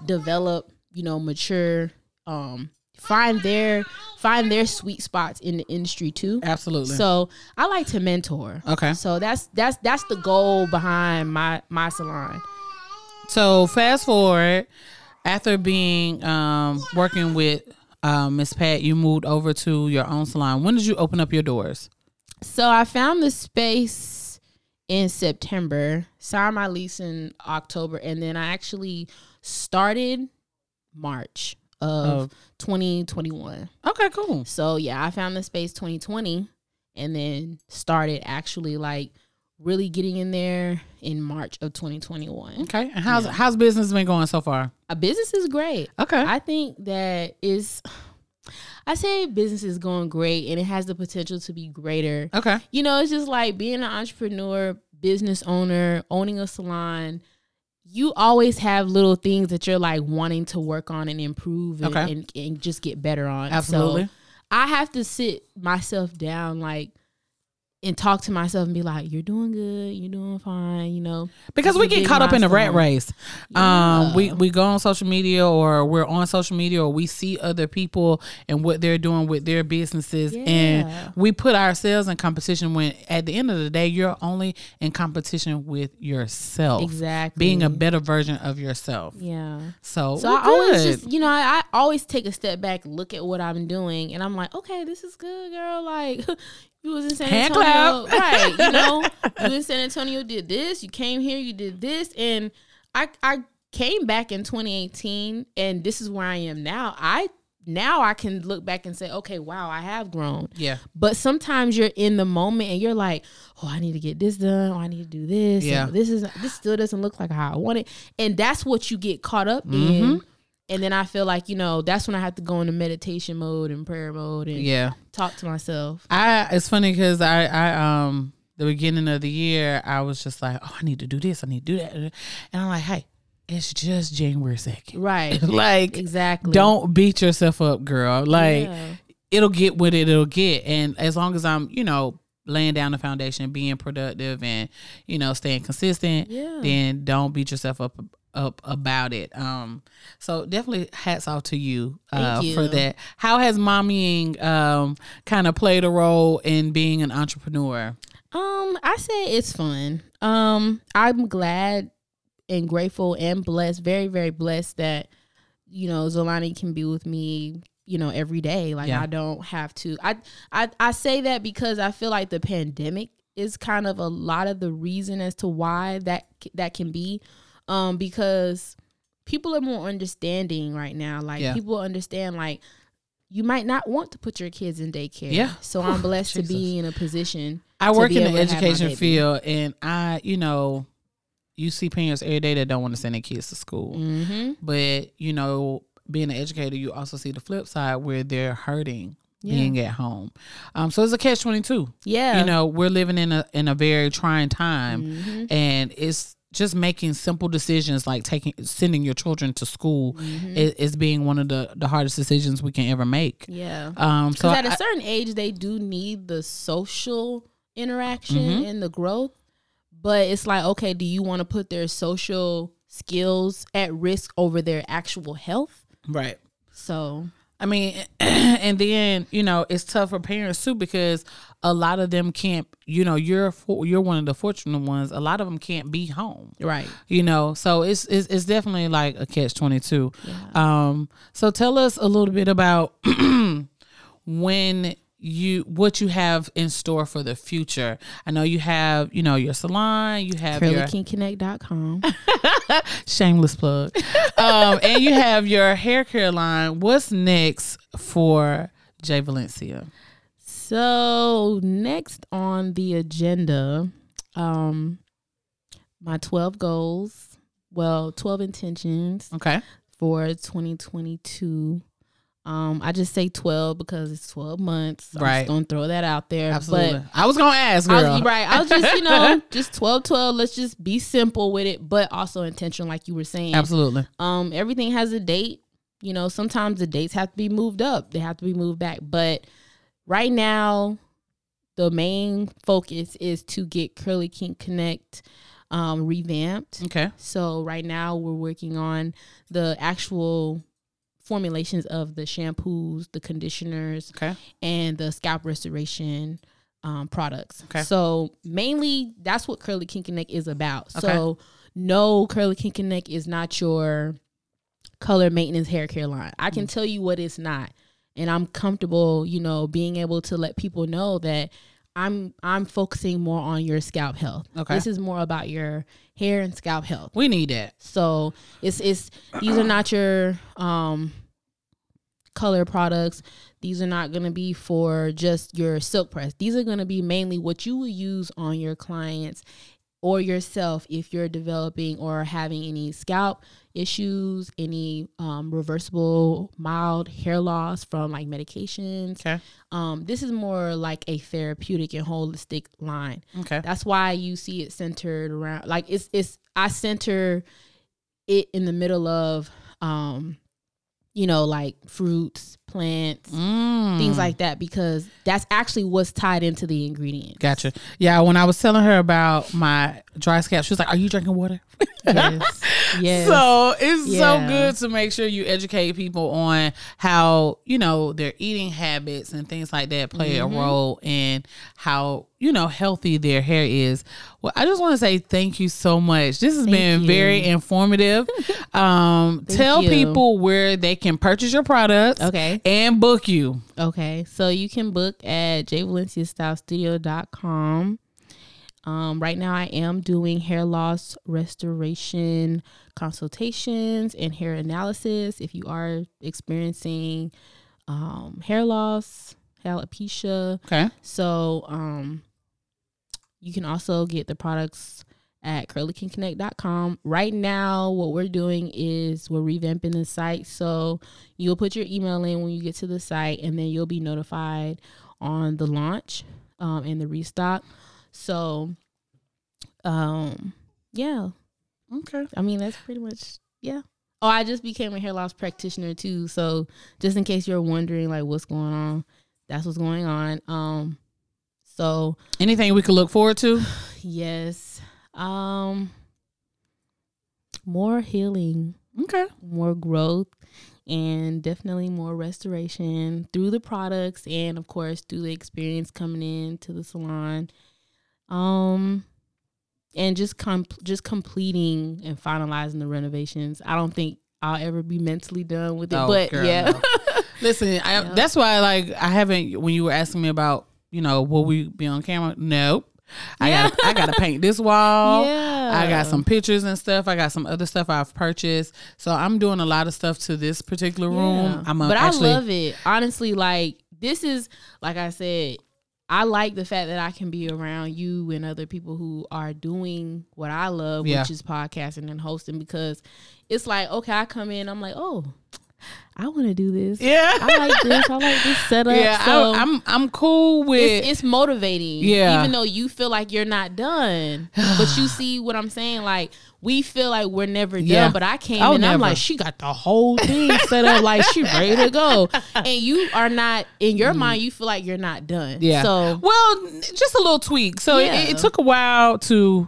develop, you know, mature, um, find their find their sweet spots in the industry too. Absolutely. So I like to mentor. Okay. So that's that's that's the goal behind my my salon. So fast forward, after being um, working with um, Miss Pat, you moved over to your own salon. When did you open up your doors? So I found the space in September, signed my lease in October, and then I actually started March of Of- 2021. Okay, cool. So yeah, I found the space 2020 and then started actually like really getting in there in March of 2021. Okay, and how's how's business been going so far? A business is great. Okay, I think that is I say business is going great and it has the potential to be greater. okay, You know, it's just like being an entrepreneur, business owner, owning a salon. You always have little things that you're like wanting to work on and improve and, Okay. and, and just get better on. Absolutely. So I have to sit myself down like and talk to myself and be like, You're doing good, you're doing fine, you know. because we get caught up in the rat race. Um, we we go on social media or we're on social media or we see other people and what they're doing with their businesses, Yeah. and we put ourselves in competition. When at the end of the day, you're only in competition with yourself. Exactly. being a better version of yourself. Yeah. So, So I always just, you know, I, I always take a step back, look at what I'm doing, and I'm like, okay, this is good, girl. Like, you was in San Hand Antonio, right? You know, you in San Antonio did this. You came here, you did this, and I I came back in 2018, and this is where I am now. I now I can look back and say, okay, wow, I have grown. yeah, But sometimes you're in the moment and you're like, oh, I need to get this done. Oh, I need to do this. Yeah. And This is this still doesn't look like how I want it. And that's what you get caught up Mm-hmm. in. And then I feel like, you know, that's when I have to go into meditation mode and prayer mode and yeah. talk to myself. I it's funny because I I um the beginning of the year I was just like oh I need to do this I need to do that and I'm like hey it's just January second Right. like exactly. don't beat yourself up girl like Yeah. it'll get what it, it'll get and as long as I'm you know laying down the foundation being productive and you know staying consistent Yeah. then don't beat yourself up up about it um so definitely hats off to you uh Thank for that how has mommying um kind of played a role in being an entrepreneur Um, I say it's fun. Um, I'm glad and grateful and blessed, very, very blessed that, you know, Zolani can be with me, you know, every day. Like Yeah. I don't have to I I I say that because I feel like the pandemic is kind of a lot of the reason as to why that that can be. Um, because people are more understanding right now. Like Yeah. people understand like you might not want to put your kids in daycare. Yeah. So I'm blessed to be in a position I to work be in the education field and I, you know, you see parents every day that don't want to send their kids to school. Mm-hmm. But you know, being an educator, you also see the flip side where they're hurting Yeah. being at home. Um, so it's a catch twenty two. Yeah. You know, we're living in a in a very trying time, Mhm. and it's just making simple decisions like taking sending your children to school Mhm. is, is being one of the the hardest decisions we can ever make. Yeah. Um, so at I- a certain age, they do need the social interaction Mhm. and the growth. But it's like, okay, do you want to put their social skills at risk over their actual health? right. So, I mean, and then you know it's tough for parents too because a lot of them can't. You know, you're you're one of the fortunate ones. A lot of them can't be home. right. You know, so it's it's, it's definitely like a catch twenty two. Yeah. Um, so tell us a little bit about when you what you have in store for the future. I know you have you know your salon, you have your CurlyKinkConnect.com. shameless plug, um, and you have your hair care line. What's next for Jay Valencia? so, next on the agenda, um, my 12 goals, well, 12 intentions Okay, for 2022. Um, I just say 12 because it's 12 months. I'm Right. just gonna throw that out there. absolutely. But I was gonna ask, I was, right. I was just, you know, just 12 12. Let's just be simple with it, but also intentional, like you were saying. Absolutely. Um, everything has a date. You know, sometimes the dates have to be moved up, they have to be moved back. But right now, the main focus is to get Curly Kink Connect um, revamped. Okay. So right now we're working on the actual formulations of the shampoos, the conditioners, Okay. and the scalp restoration um, products. Okay. So mainly that's what Curly Kink Connect is about. So no, Curly Kink Connect is not your color maintenance hair care line. I Mm. can tell you what it's not. And I'm comfortable, you know, being able to let people know that I'm I'm focusing more on your scalp health. Okay. This is more about your hair and scalp health. We need that. So it's it's these are not your um color products. These are not going to be for just your silk press. These are going to be mainly what you will use on your clients or yourself if you're developing or having any scalp issues, any um, reversible mild hair loss from like medications. Okay. Um, this is more like a therapeutic and holistic line. Okay. That's why you see it centered around like it's it's I center it in the middle of um you know like fruits, plants, Mm. things like that because that's actually what's tied into the ingredients. Gotcha. Yeah, when I was telling her about my dry scalp, she was like, "Are you drinking water?" Yes. yes. So it's so good to make sure you educate people on how you know their eating habits and things like that play Mm-hmm. a role in how you know healthy their hair is. Well, I just want to say thank you so much. This has Thank been you. very informative. um, tell you. people where they can purchase your products. Okay. And book you. Okay, so you can book at jvalenciastylestudio.com. Um, right now, I am doing hair loss restoration consultations and hair analysis. If you are experiencing um, hair loss, alopecia, Okay. so um, you can also get the products at curlykinkconnect.com. Right now, what we're doing is we're revamping the site. So you'll put your email in when you get to the site, and then you'll be notified on the launch um, and the restock. So, um, yeah, Okay. I mean, that's pretty much, yeah. Oh, I just became a hair loss practitioner too. So just in case you're wondering like what's going on, that's what's going on. Um, so Anything we could look forward to? yes, um, more healing, Okay. more growth, and definitely more restoration through the products and of course through the experience coming in to the salon. Um, and just com- just completing and finalizing the renovations. I don't think I'll ever be mentally done with it, Oh, but girl, yeah. no. Listen, I, Yeah. that's why like I haven't when you were asking me about you know will we be on camera? Nope. I Yeah. got I got to paint this wall. yeah. I got some pictures and stuff. I got some other stuff I've purchased. So I'm doing a lot of stuff to this particular room. Yeah. I'm a, but actually I love it. Honestly, like this is like I said, I like the fact that I can be around you and other people who are doing what I love, Yeah. which is podcasting and hosting, because it's like, okay, I come in, I'm like, oh, I want to do this. Yeah. I like this. I like this setup. yeah, so I, I'm I'm cool with it's, it's motivating. Yeah. Even though you feel like you're not done. but you see what I'm saying? Like, we feel like we're never done. Yeah. But I came Oh, and I'm like, she got the whole thing set up like she ready to go. And you are not, in your mind, you feel like you're not done. Mm. yeah. So, well, just a little tweak. So Yeah. it, it took a while to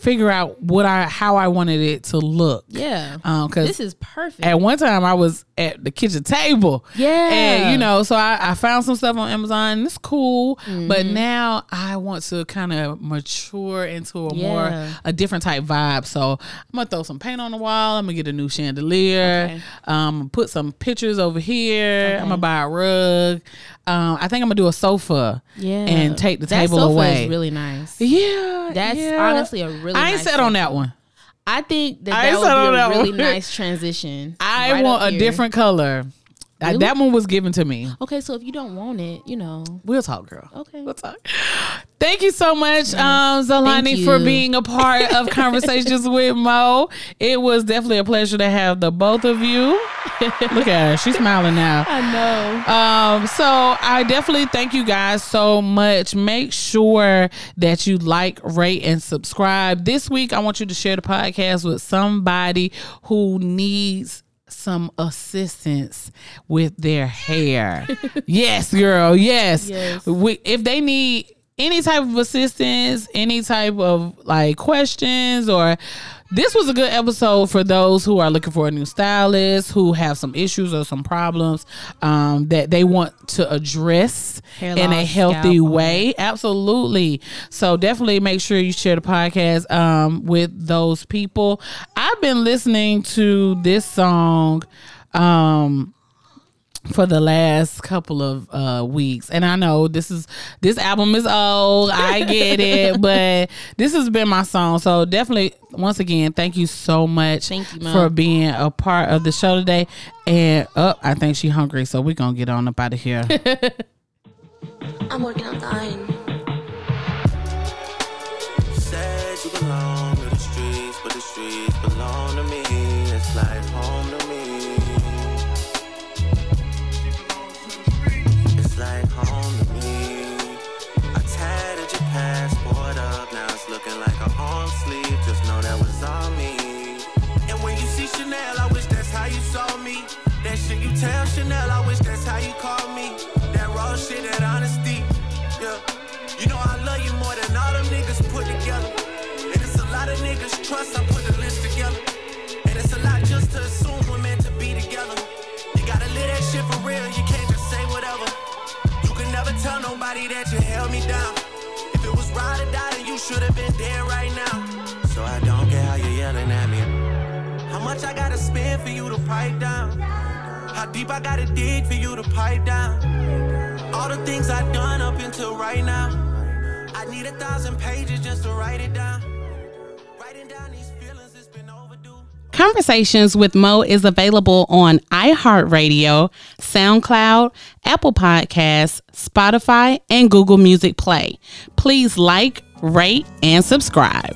figure out what I how I wanted it to look. yeah. Um, because this is perfect. at one time I was at the kitchen table. Yeah. And you know, so I, I found some stuff on Amazon it's cool. But Mm-hmm. now I want to kind of mature into a Yeah. more a different type vibe. So I'm gonna throw some paint on the wall. I'm gonna get a new chandelier. Okay. Um put some pictures over here. I'm gonna buy a rug. Um I think I'm gonna do a sofa. yeah. And take the that table sofa away. is really nice. yeah. That's yeah. honestly a really I ain't nice set on that one. I think that I that would be a really one. nice transition. I right want a different color. Really? that one was given to me. Okay, so if you don't want it, you know. We'll talk, girl. Okay. We'll talk. Thank you so much, um, Zalani, for being a part of Conversations with Mo. It was definitely a pleasure to have the both of you. Look at her. She's smiling now. I know. Um, so I definitely thank you guys so much. Make sure that you like, rate, and subscribe. This week, I want you to share the podcast with somebody who needs some assistance with their hair. yes, girl. Yes. Yes. We, if they need any type of assistance, any type of like questions or this was a good episode for those who are looking for a new stylist, who have some issues or some problems um, that they want to address Hair in a healthy scalp, way. Absolutely. So definitely make sure you share the podcast um, with those people. I've been listening to this song. Um, for the last couple of uh weeks. And i know this is this album is old. I get it but this has been my song. So definitely once again thank you so much Thank you, for being a part of the show today. And up i think she hungry so we're gonna get on up out of here. I'm working on dying. Said you belong to the streets, but the streets belong to me. It's like Tell Chanel, I wish that's how you call me. That raw shit, that honesty. Yeah. You know I love you more than all them niggas put together. And it's a lot of niggas trust, I put the list together. And it's a lot just to assume we're meant to be together. You gotta live that shit for real, you can't just say whatever. You can never tell nobody that you held me down. If it was ride or die, then you should have been dead right now. So I don't care how you're yelling at me. How much I gotta spend for you to pipe down? How deep I gotta dig for you to pipe down? All the things I've done up until right now. I need a thousand pages just to write it down. Writing down these feelings, it's been overdue. Conversations with Mo is available on iHeartRadio, SoundCloud, Apple Podcasts, Spotify, and Google Music Play. Please like, rate, and subscribe.